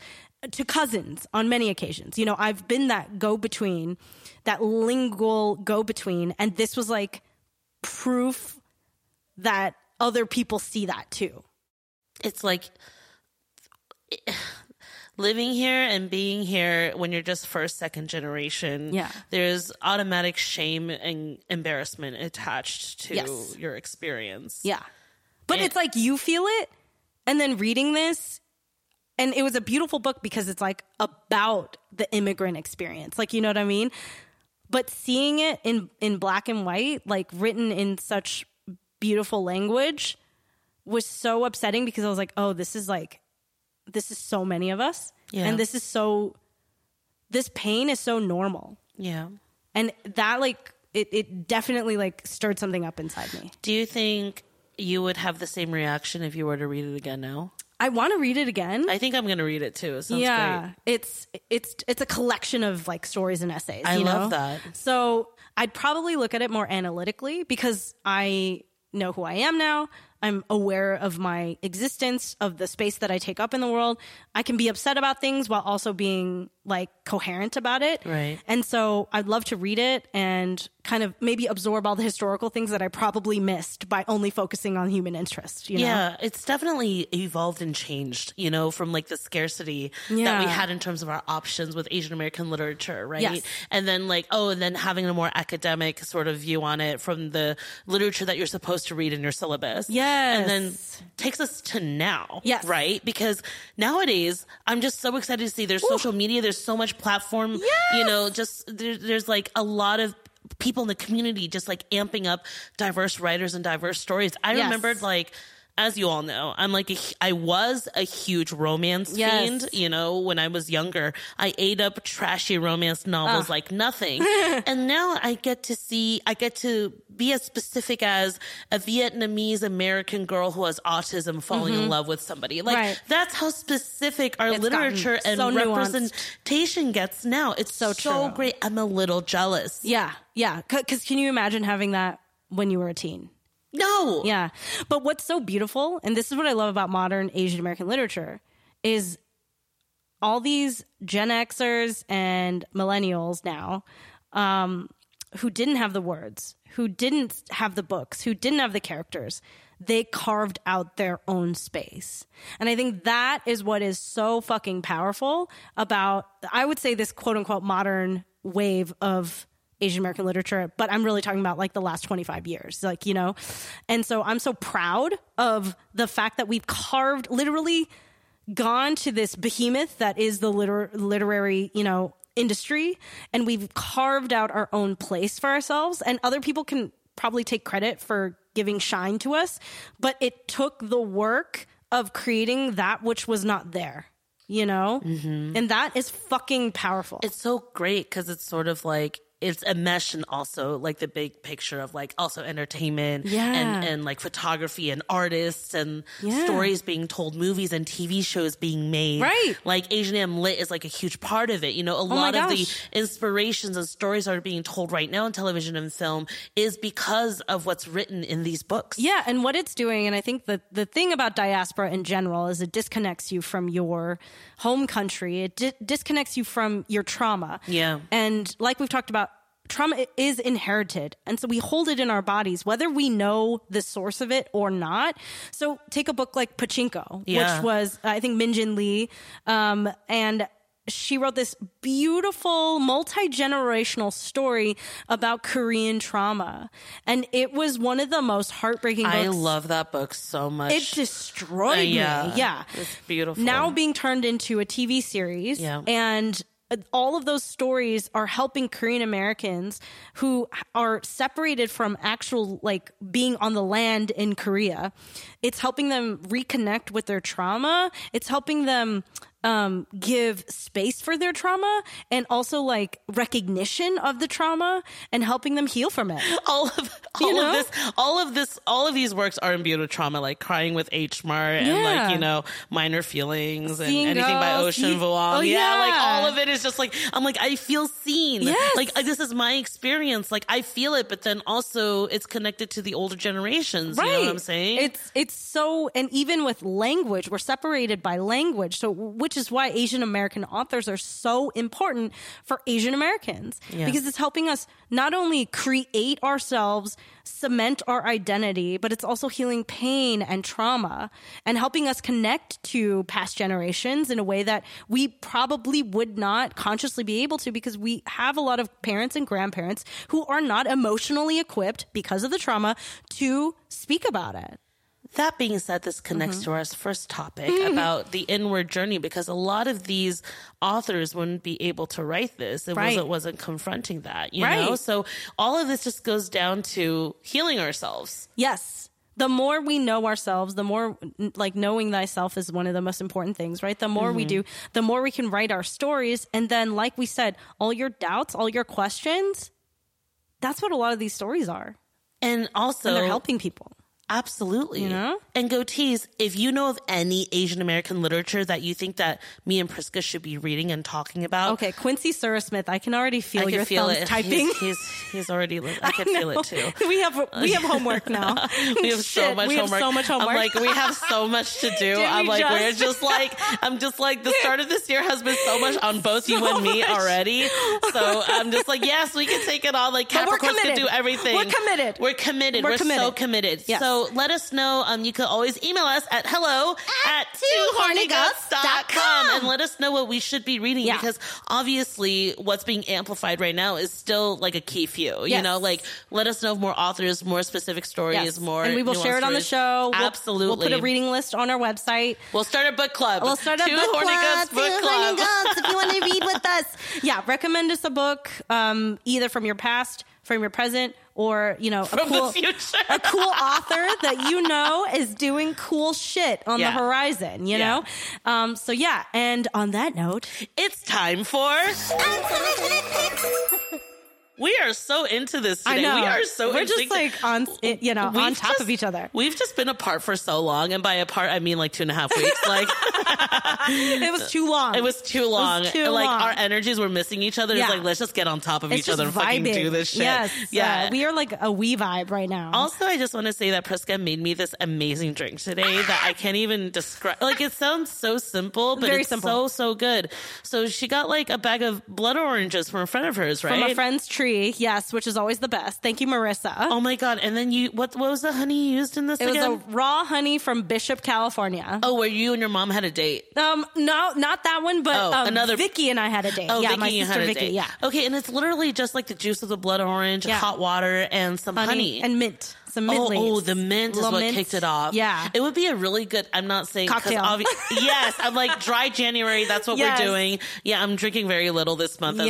to cousins on many occasions. You know i've been that go-between that lingual go-between and this was like proof that other people see that too. It's like living here and being here when you're just first second generation Yeah. there's automatic shame and embarrassment attached to Yes. your experience Yeah. But And- it's like you feel it and then reading this and it was a beautiful book because it's like about the immigrant experience. Like you know what I mean? But seeing it in in black and white, like written in such beautiful language was so upsetting because I was like, "Oh, this is like this is so many of us." Yeah. And this is so this pain is so normal. yeah And that like it, it definitely like stirred something up inside me. do you think you would have the same reaction if you were to read it again now I want to read it again. i think i'm gonna read it too it sounds yeah, great it's it's it's a collection of like stories and essays. I love know? that. So I'd probably look at it more analytically because I know who I am now. I'm aware of my existence, of the space that I take up in the world. I can be upset about things while also being like coherent about it. Right. And so I'd love to read it and kind of maybe absorb all the historical things that I probably missed by only focusing on human interest. You know? Yeah, it's definitely evolved and changed, you know, from like the scarcity that we had in terms of our options with Asian American literature, right? Yes. And then like, oh, and then having a more academic sort of view on it from the literature that you're supposed to read in your syllabus. Yes. And then takes us to now. Yes. Right? Because nowadays, I'm just so excited to see there's social media, there's so much platform, you know, just there, there's like a lot of people in the community just like amping up diverse writers and diverse stories. I Yes. remembered like as you all know, I'm like a, I was a huge romance Yes. fiend. You know, when I was younger, I ate up trashy romance novels like nothing, and now I get to see, I get to be as specific as a Vietnamese American girl who has autism falling in love with somebody. Like Mm-hmm. Right. that's how specific our It's literature and so nuanced. representation gets now. It's so So true. great. I'm a little jealous. Yeah. Yeah. Because can you imagine having that when you were a teen? No. Yeah. But what's so beautiful, and this is what I love about modern Asian American literature, is all these Gen Xers and millennials now um, who didn't have the words, who didn't have the books, who didn't have the characters. They carved out their own space. And I think that is what is so fucking powerful about, I would say, this quote unquote modern wave of Asian American literature, but I'm really talking about like the last 25 years, like, you know? And so I'm so proud of the fact that we've carved, literally gone to this behemoth that is the liter- literary, you know, industry, and we've carved out our own place for ourselves. And other people can probably take credit for giving shine to us, but it took the work of creating that which was not there. You know? Mm-hmm. And that is fucking powerful. It's so great because it's sort of like it's a mesh and also like the big picture of like also entertainment Yeah. and and like photography and artists and Yeah. stories being told, movies and TV shows being made. Right. Like Asian Am Lit is like a huge part of it. You know, a oh my lot of the inspirations and stories that are being told right now in television and film is because of what's written in these books. Yeah, and what it's doing, and I think the the thing about diaspora in general is it disconnects you from your home country. It di- disconnects you from your trauma. Yeah. and like we've talked about. Trauma is inherited. And so we hold it in our bodies, whether we know the source of it or not. So take a book like Pachinko, Yeah. which was, I think, Min Jin Lee. Um, and she wrote this beautiful multi generational story about Korean trauma. And it was one of the most heartbreaking books. I love that book so much. it destroyed Uh, yeah. me. Yeah. It's beautiful. Now being turned into a TV series. Yeah. And Uh, all of those stories are helping Korean Americans who are separated from actual like being on the land in Korea. It's helping them reconnect with their trauma. It's helping them um, give space for their trauma and also like recognition of the trauma and helping them heal from it. all of all You of this all of this all of these works are imbued with trauma like crying with h mart and Yeah. like you know minor feelings and Seeing anything by ocean vuong Oh, yeah. like all of it is just like i'm like i feel seen Yes. like this is my experience like i feel it but then also it's connected to the older generations Right. you know what i'm saying It's it's so and even with language, we're separated by language. So which is why Asian American authors are so important for Asian Americans. Because it's helping us not only create ourselves, cement our identity, but it's also healing pain and trauma and helping us connect to past generations in a way that we probably would not consciously be able to because we have a lot of parents and grandparents who are not emotionally equipped because of the trauma to speak about it. That being said, this connects mm-hmm. to our first topic mm-hmm. about the inward journey because a lot of these authors wouldn't be able to write this if Right. it wasn't confronting that, you Right. know? So all of this just goes down to healing ourselves. Yes. The more we know ourselves, the more like knowing thyself is one of the most important things, right? The more we mm-hmm. do, the more we can write our stories. And then, like we said, all your doubts, all your questions, that's what a lot of these stories are. And also, And they're helping people. Absolutely. You know? And goatees, if you know of any Asian American literature that you think that me and Priska should be reading and talking about, Okay, Quincy Surasmith, I can already feel I your feel thumbs it. typing. He's, he's, he's already, li- I can feel it too. we have we have homework now. We have so much we have homework. so much homework. I'm like, we have so much to do. I'm like, we're just? just like, I'm just like, the start of this year has been so much on both you and me much. already. So I'm just like, yes, we can take it all Like Capricorns can committed. do everything. We're committed. We're committed. We're We're, so committed. committed. Yes. So let us know. Um, you can always email us at hello at twohornygoats.com and let us know what we should be reading Yeah. because obviously what's being amplified right now is still like a key few. You know, like let us know of more authors, more specific stories, Yes. more and we will share it on the show. We'll- Absolutely. We'll, put a reading list on our website. We'll start a book club. We'll start a Two book horny club. goats book Two club. horny if you want to read with us. Yeah, recommend us a book, um, either from your past, from your present, or you know, a From cool, a cool author that you know is doing cool shit on Yeah. the horizon. You Yeah. know, um, so yeah. And on that note, It's time for. We are so into this today. We are so we're just like on, you know, on We've top just- of each other. We've just been apart for so long, and by apart I mean like two and a half weeks. Like It was too long. it was too long. too like long. our energies were missing each other. Yeah. It's like let's just get on top of It's each other and fucking do this shit. Yes, yeah. uh, we are like a we vibe right now. Also, I just want to say that Priska made me this amazing drink today that I can't even describe. Like, it sounds so simple, but Very it's simple. so, so good. So she got like a bag of blood oranges from a friend of hers, right? from a friend's tree, yes, which is always the best. Thank you, Marissa. Oh my God. And then you, what, what was the honey you used in this It was a raw honey from Bishop, California. oh, where you and your mom had a date. Um, no, not that one, but Oh, um, another- Vicky and I had a date. Oh, yeah, Vicky, my sister Vicky. date. Yeah, Okay. And it's literally just like the juice of the blood orange, Yeah. hot water, and some honey. and mint. Some mint Oh, leaves. oh, the mint is what mint. kicked it off. Yeah. It would be a really good, I'm not saying, Cocktail. obvi- yes, I'm like dry January. That's what Yes. we're doing. Yeah, I'm drinking very little this month Yeah,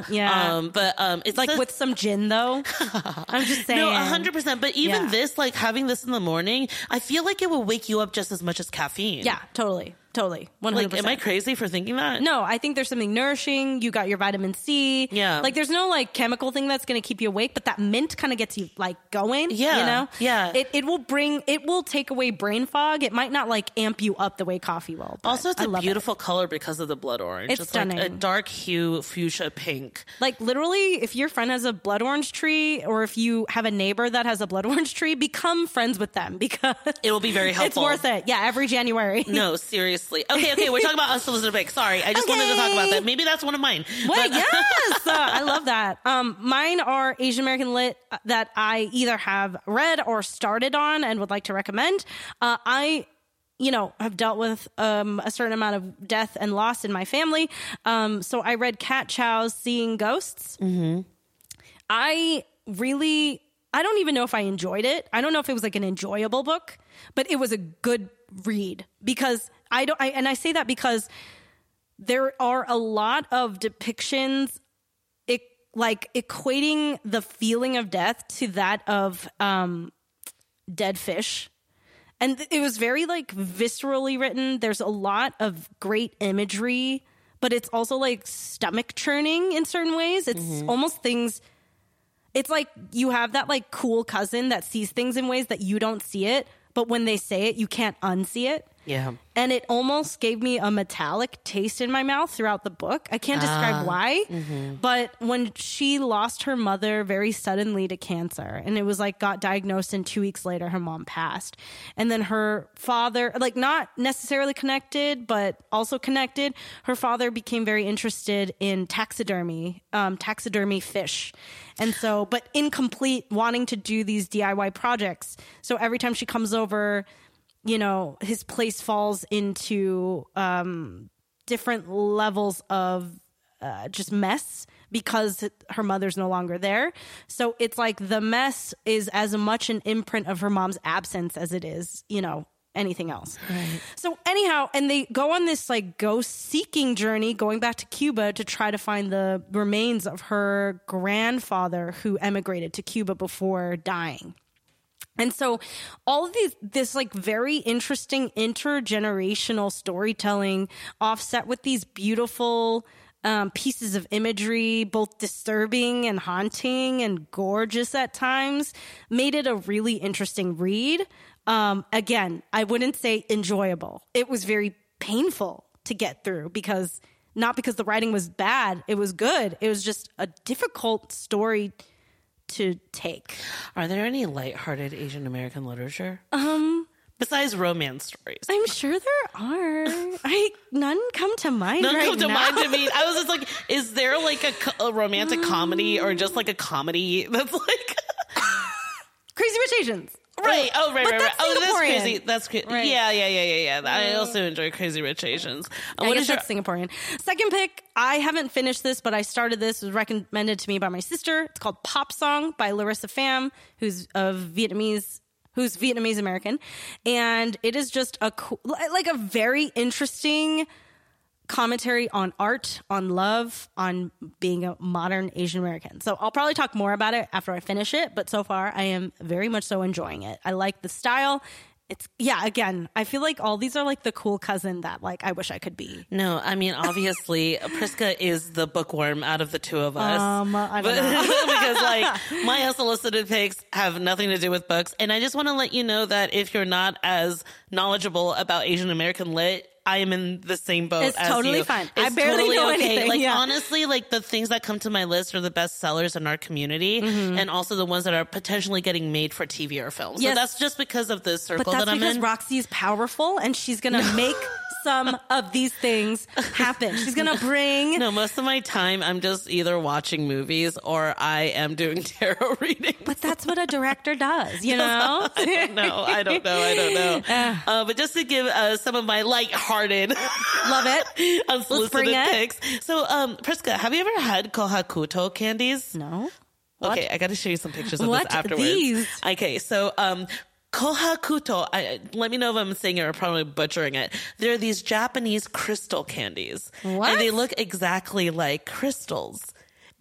as well. yeah. Um, but, um, it's like with some gin though. I'm just saying. no, hundred percent. But even Yeah. this, like having this in the morning, I feel like it will wake you up just as much as caffeine. Yeah, totally. Totally. 100%. Like, am I crazy for thinking that? No, I think there's something nourishing. You got your vitamin C. Yeah. Like there's no like chemical thing that's going to keep you awake, but that mint kind of gets you like going. Yeah, You know? yeah. It, it will bring, it will take away brain fog. It might not like amp you up the way coffee will. Also, it's I a love it. beautiful color because of the blood orange. It's like a dark hue fuchsia pink. Like literally, if your friend has a blood orange tree, or if you have a neighbor that has a blood orange tree, become friends with them because It will be very helpful. it's worth it. Yeah, every January. No, seriously. Okay, okay, we're talking about unsolicited pics. Sorry, I just wanted to talk about that. Maybe that's one of mine. Well, But- yes, uh, I love that. Um, mine are Asian American lit uh, that I either have read or started on and would like to recommend. Uh, I, you know, have dealt with um, a certain amount of death and loss in my family. Um, so I read Kat Chow's "Seeing Ghosts." Mm-hmm. I really, I don't even know if I enjoyed it. I don't know if it was like an enjoyable book, but it was a good read because I don't. I, and I say that because there are a lot of depictions it, like equating the feeling of death to that of um, dead fish. And it was very like viscerally written. There's a lot of great imagery but it's also like stomach churning in certain ways. It's almost things it's like you have that like cool cousin that sees things in ways that you don't see it but when they say it you can't unsee it Yeah. and it almost gave me a metallic taste in my mouth throughout the book. I can't describe why, but when she lost her mother very suddenly to cancer, and it was like got diagnosed, and two weeks later, her mom passed, and then her father, like not necessarily connected, but also connected, her father became very interested in taxidermy, um, taxidermy fish. And so, but incomplete, wanting to do these DIY projects. So every time she comes over, you know his place falls into um different levels of uh, just mess because her mother's no longer there. So it's like the mess is as much an imprint of her mom's absence as it is you know anything else. So anyhow and they go on this like ghost seeking journey going back to cuba to try to find the remains of her grandfather who emigrated to cuba before dying and so all of these this like very interesting intergenerational storytelling offset with these beautiful um, pieces of imagery, both disturbing and haunting and gorgeous at times, made it a really interesting read. Um, again, I wouldn't say enjoyable. It was very painful to get through because not because the writing was bad, it was good. It was just a difficult story to take. Are there any lighthearted Asian American literature? Um, besides romance stories. I'm sure there are. I none come to mind None right come to now. mind to me. I was just like, is there like a, a romantic comedy or just like a comedy that's like Crazy Rich Asians. Right? Oh, right, But right, right. Oh, that's crazy. That's crazy. Right. Yeah, yeah, yeah, yeah, yeah. I also enjoy Crazy Rich Asians. Uh, I what is your that's Singaporean. Second pick, I haven't finished this, but I started this. It was recommended to me by my sister. It's called Pop Song by Larissa Pham, who's of Vietnamese, who's Vietnamese American, and it is just a cool, like a very interesting commentary on art, on love, on being a modern Asian American. So I'll probably talk more about it after I finish it, but so far I am very much so enjoying it. I like the style. It's yeah, again, I feel like all these are like the cool cousin that like I wish I could be. No, I mean obviously Priska is the bookworm out of the two of us. Um, I don't because like my unsolicited picks have nothing to do with books, and I just want to let you know that if you're not as knowledgeable about Asian American lit. I am in the same boat It's as totally you. fine. I barely totally know okay. anything, Like yeah. honestly, like the things that come to my list are the best sellers in our community, mm-hmm. and also the ones that are potentially getting made for TV or film. So that's just because of the circle But that's that I'm because in. Roxy is powerful and she's gonna make some of these things happen. She's gonna bring No, most of my time I'm just either watching movies or I am doing tarot readings. But that's what a director does, you know? I don't know. I don't know. I don't know. Uh, but just to give uh, some of my light-hearted, Love it. unsolicited bring it. picks. So, um, Priska, have you ever had kohakuto candies? No. Okay, I got to show you some pictures of What? this afterwards. These? Okay, so um kohakuto, I, let me know if I'm saying it or probably butchering it. There are these Japanese crystal candies. What? And they look exactly like crystals.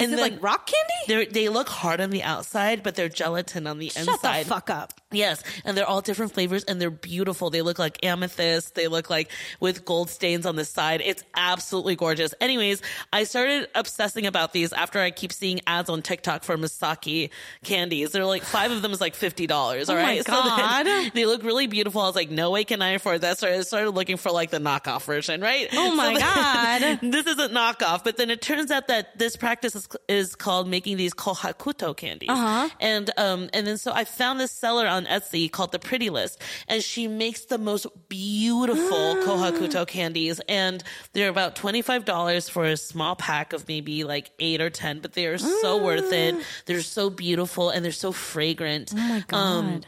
Is it then like rock candy? they're, they look hard on the outside, but they're gelatin on the inside. Shut inside. the fuck up. Yes, and they're all different flavors and they're beautiful. They look like amethyst. They look like with gold stains on the side. It's absolutely gorgeous. Anyways, I started obsessing about these after I keep seeing ads on TikTok for Misaki candies. They're like five of them is like fifty dollars. All Oh my right, God. then they look really beautiful. I was like, no way can I afford that. So I started looking for like the knockoff version, right? Oh my So God. this isn't knockoff, but then it turns out that this practice is, is called making these kohakuto candies. Uh-huh. And, um, and then so I found this seller on Etsy called the Pretty List and she makes the most beautiful kohakuto candies. And they're about $25 for a small pack of maybe like eight or 10, but they are so worth it. They're so beautiful and they're so fragrant. Oh my god.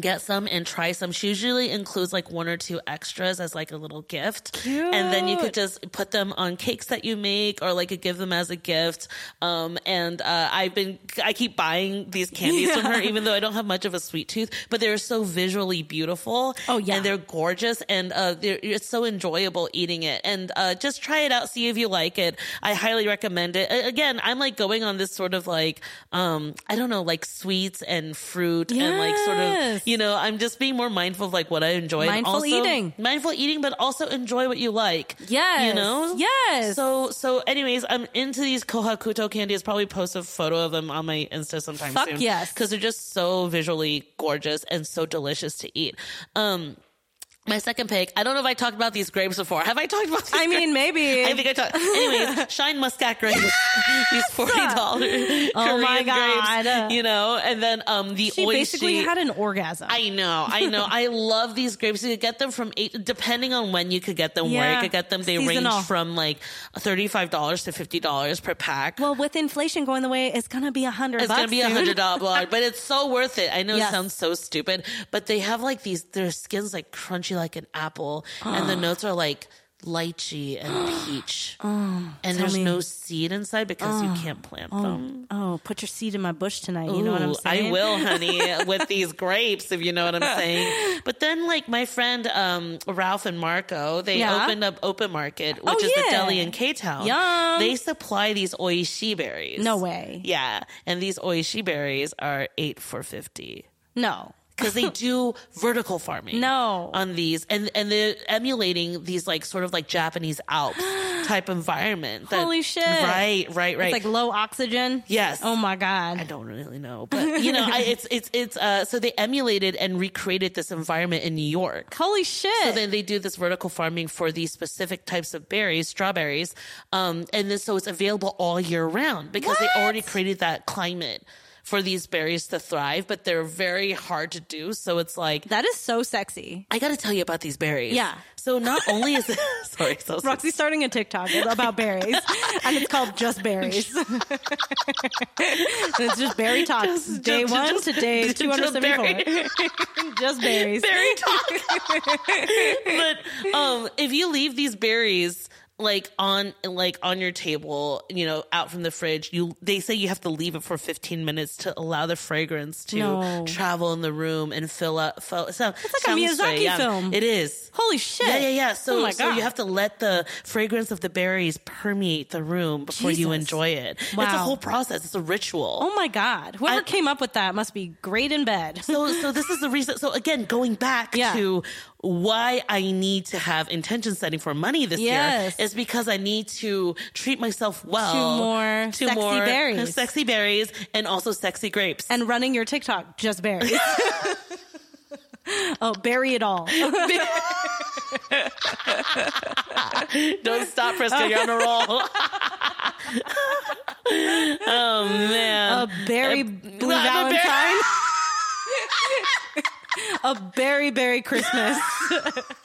Get some and try some. She usually includes like one or two extras as like a little gift. And then you could just put them on cakes that you make or like give them as a gift. Um, and, uh, I've been, I keep buying these candies from her, even though I don't have much of a sweet tooth, but they're so visually beautiful. Oh, yeah. And they're gorgeous and, uh, they're, it's so enjoyable eating it. And, uh, just try it out, see if you like it. I highly recommend it. Again, I'm like going on this sort of like, um, I don't know, like sweets and fruit and like sort of, Yes. you know, I'm just being more mindful of like what I enjoy. Mindful also- eating. Mindful eating, but also enjoy what you like. Yes. You know? Yes. So, so anyways, I'm into these Kohakuto candies. Probably post a photo of them on my Insta sometime Fuck soon. yes. Cause they're just so visually gorgeous and so delicious to eat. Um, my second pick, I don't know if I talked about these grapes before. Have I talked about these I mean, grapes? maybe. I think I talked. Anyways, Shine Muscat grapes. These forty dollars. Oh my God. You know, and then um the she oishi. basically had an orgasm. I know, I know. I love these grapes. You could get them from eight, depending on when you could get them, where you could get them. They Seasonal. range from like thirty-five dollars to fifty dollars per pack. well, with inflation going the way, it's gonna be a hundred. it's gonna be a hundred dollar, but it's so worth it. I know Yes. it sounds so stupid, but they have like these. Their skin's like crunchy like an apple, and the notes are like lychee and peach. and there's me. no seed inside because you can't plant them. Oh, put your seed in my bush tonight. You know what I'm saying? I will, honey, with these grapes, if you know what I'm saying. But then, like my friend um, Ralph and Marco, they Yeah. opened up Open Market, which Oh, is the deli in K Town. They supply these Oishii berries. No way. Yeah, and these Oishii berries are eight for fifty No. Because they do vertical farming. No. on these, and and they're emulating these like sort of like Japanese Alps type environment. that- Holy shit. Right, right, right. It's like low oxygen. Yes. Oh my god. I don't really know, but you know, I, it's it's it's uh so they emulated and recreated this environment in New York. Holy shit. So then they do this vertical farming for these specific types of berries, strawberries, um, and then so it's available all year round because they already created that climate for these berries to thrive. But they're very hard to do, so it's like that is so sexy. I got to tell you about these berries. Yeah. So not only is it sorry, so Roxy's starting a TikTok about berries, and it's called Just Berries. it's just berry talks, day just- one just- to day just two hundred seventy four. Just berries. berry talk. but um, if you leave these berries like on like on your table, you know, out from the fridge, you they say you have to leave it for 15 minutes to allow the fragrance to No. travel in the room and fill up. Fill, so, it's like a Miyazaki film. It is. Holy shit! Yeah, yeah, yeah. So, oh so you have to let the fragrance of the berries permeate the room before you enjoy it. Wow. It's a whole process. It's a ritual. Oh my god! Whoever I- came up with that must be great in bed. So, so this is the reason. So again, going back Yeah. to why I need to have intention setting for money this Yes. year is because I need to treat myself well To more to sexy more berries. sexy berries, and also sexy grapes. and running your TikTok, just berries. oh, bury it all. Don't stop, Priska. You're on a roll. oh man, A berry blue a berry- Valentine. A berry berry Christmas.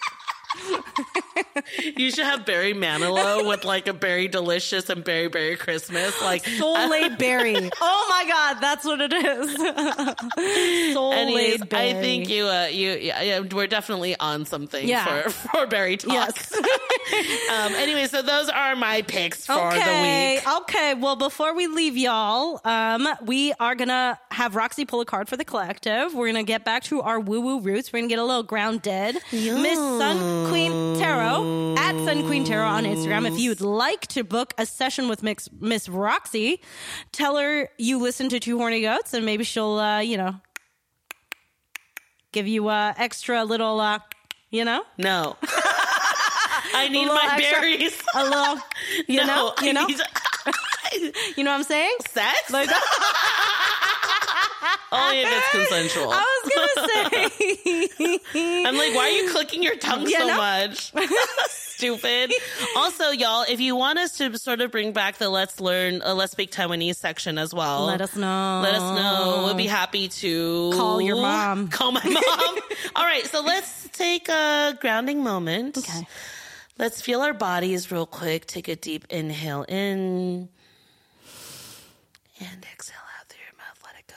you should have berry Manilow with like a berry delicious and berry berry Christmas. Like Soul laid berry. Oh my god, that's what it is. Soul Anyways, laid berry. I think you, uh, you, yeah, yeah, we're definitely on something Yeah. for for berry talk. Yes. um. Anyway, so those are my picks for okay. the week. Okay. Well, before we leave y'all, um, we are gonna have Roxy pull a card for the collective. We're gonna get back to our woo woo roots. We're gonna get a little grounded. Miss Sun Sun Queen Tarot at Sun Queen Tarot on Instagram. If you'd like to book a session with Miss Roxy, tell her you listen to Two Horny Goats, and maybe she'll, uh, you know, give you uh, extra little, uh, you know, No. I need my extra- berries. a little, you no, know, I you know, need- you know what I'm saying? sex? Like, Only if it's consensual. I was gonna say. I'm like, why are you clicking your tongue You so know? much? Stupid. Also, y'all, if you want us to sort of bring back the Let's Learn, uh, Let's Speak Taiwanese section as well, Let us know. Let us know. We'll be happy to Call your mom. Call my mom. All right, so let's take a grounding moment. Okay. Let's feel our bodies real quick. Take a deep inhale in and exhale out through your mouth. Let it go.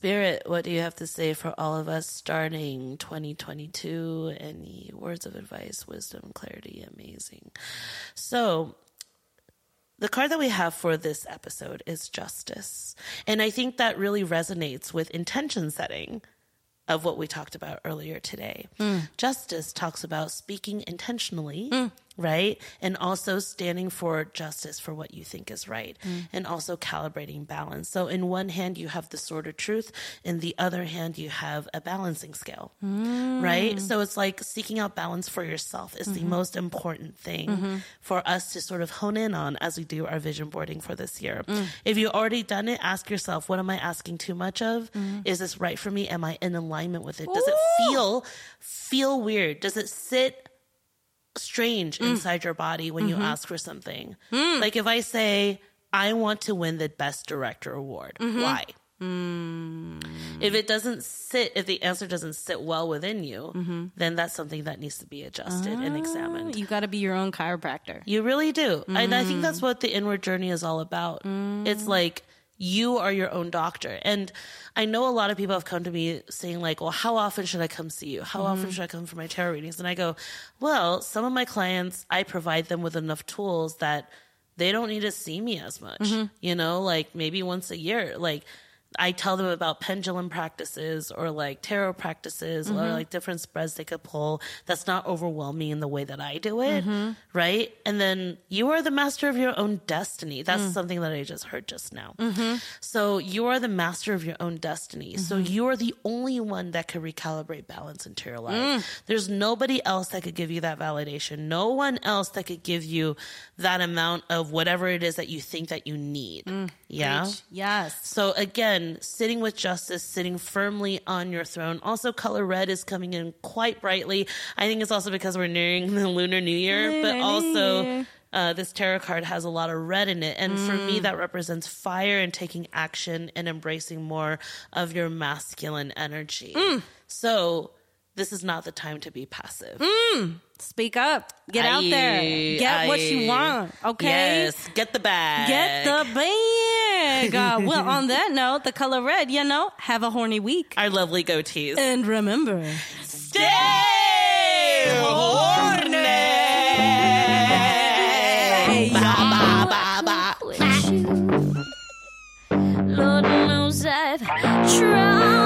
Spirit, what do you have to say for all of us starting 2022? Any words of advice, wisdom, clarity? Amazing. So, the card that we have for this episode is justice. And I think that really resonates with intention setting of what we talked about earlier today. Mm. Justice talks about speaking intentionally, mm. Right? And also standing for justice for what you think is right, mm. and also calibrating balance. So, in one hand, you have the sword of truth, in the other hand, you have a balancing scale, mm. right? So, it's like seeking out balance for yourself is the mm-hmm. most important thing mm-hmm. for us to sort of hone in on as we do our vision boarding for this year. Mm. If you've already done it, ask yourself, what am I asking too much of? Is this right for me? Am I in alignment with it? Does it feel feel weird? Does it sit strange mm. inside your body when you mm-hmm. ask for something? Mm. Like if I say, I want to win the best director award, mm-hmm. why? Mm. If it doesn't sit, if the answer doesn't sit well within you, mm-hmm. then that's something that needs to be adjusted and examined. Oh, you got to be your own chiropractor. You really do. And I think that's what the inward journey is all about. It's like you are your own doctor. And I know a lot of people have come to me saying, like, well, how often should I come see you? How often mm-hmm. should I come for my tarot readings? And I go, well, some of my clients, I provide them with enough tools that they don't need to see me as much. Mm-hmm. You know, like maybe once a year. Like, I tell them about pendulum practices or like tarot practices or mm-hmm. like different spreads they could pull that's not overwhelming in the way that I do it. Mm-hmm. Right. And then you are the master of your own destiny. That's mm. something that I just heard just now. Mm-hmm. So you are the master of your own destiny. So you are the only one that can recalibrate balance into your life. Mm. There's nobody else that could give you that validation. No one else that could give you that amount of whatever it is that you think that you need. Mm. Yeah. Yes. So again, sitting with justice, sitting firmly on your throne. Also, color red is coming in quite brightly. I think it's also because we're nearing the Lunar New Year, but also uh, this tarot card has a lot of red in it. And for me, that represents fire and taking action and embracing more of your masculine energy. So this is not the time to be passive. Speak up. Get out there. Aye, Get what you want. Okay. Yes, get the bag. Get the bag. Uh, well, on that note, the color red, you know, have a horny week. our lovely goatees. And remember, Stay horny. Ba, ba, ba, ba. Lord knows I've tried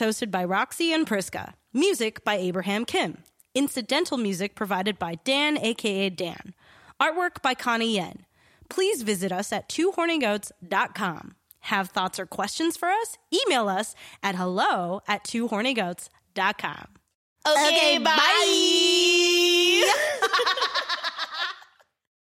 is hosted by Roxy and Priska. Music by Abraham Kim. Incidental music provided by Dan, aka Dan. Artwork by Connie Yen. Please visit us at twohornygoats.com. Have thoughts or questions for us? Email us at hello at twohornygoats.com. Okay, okay bye. bye.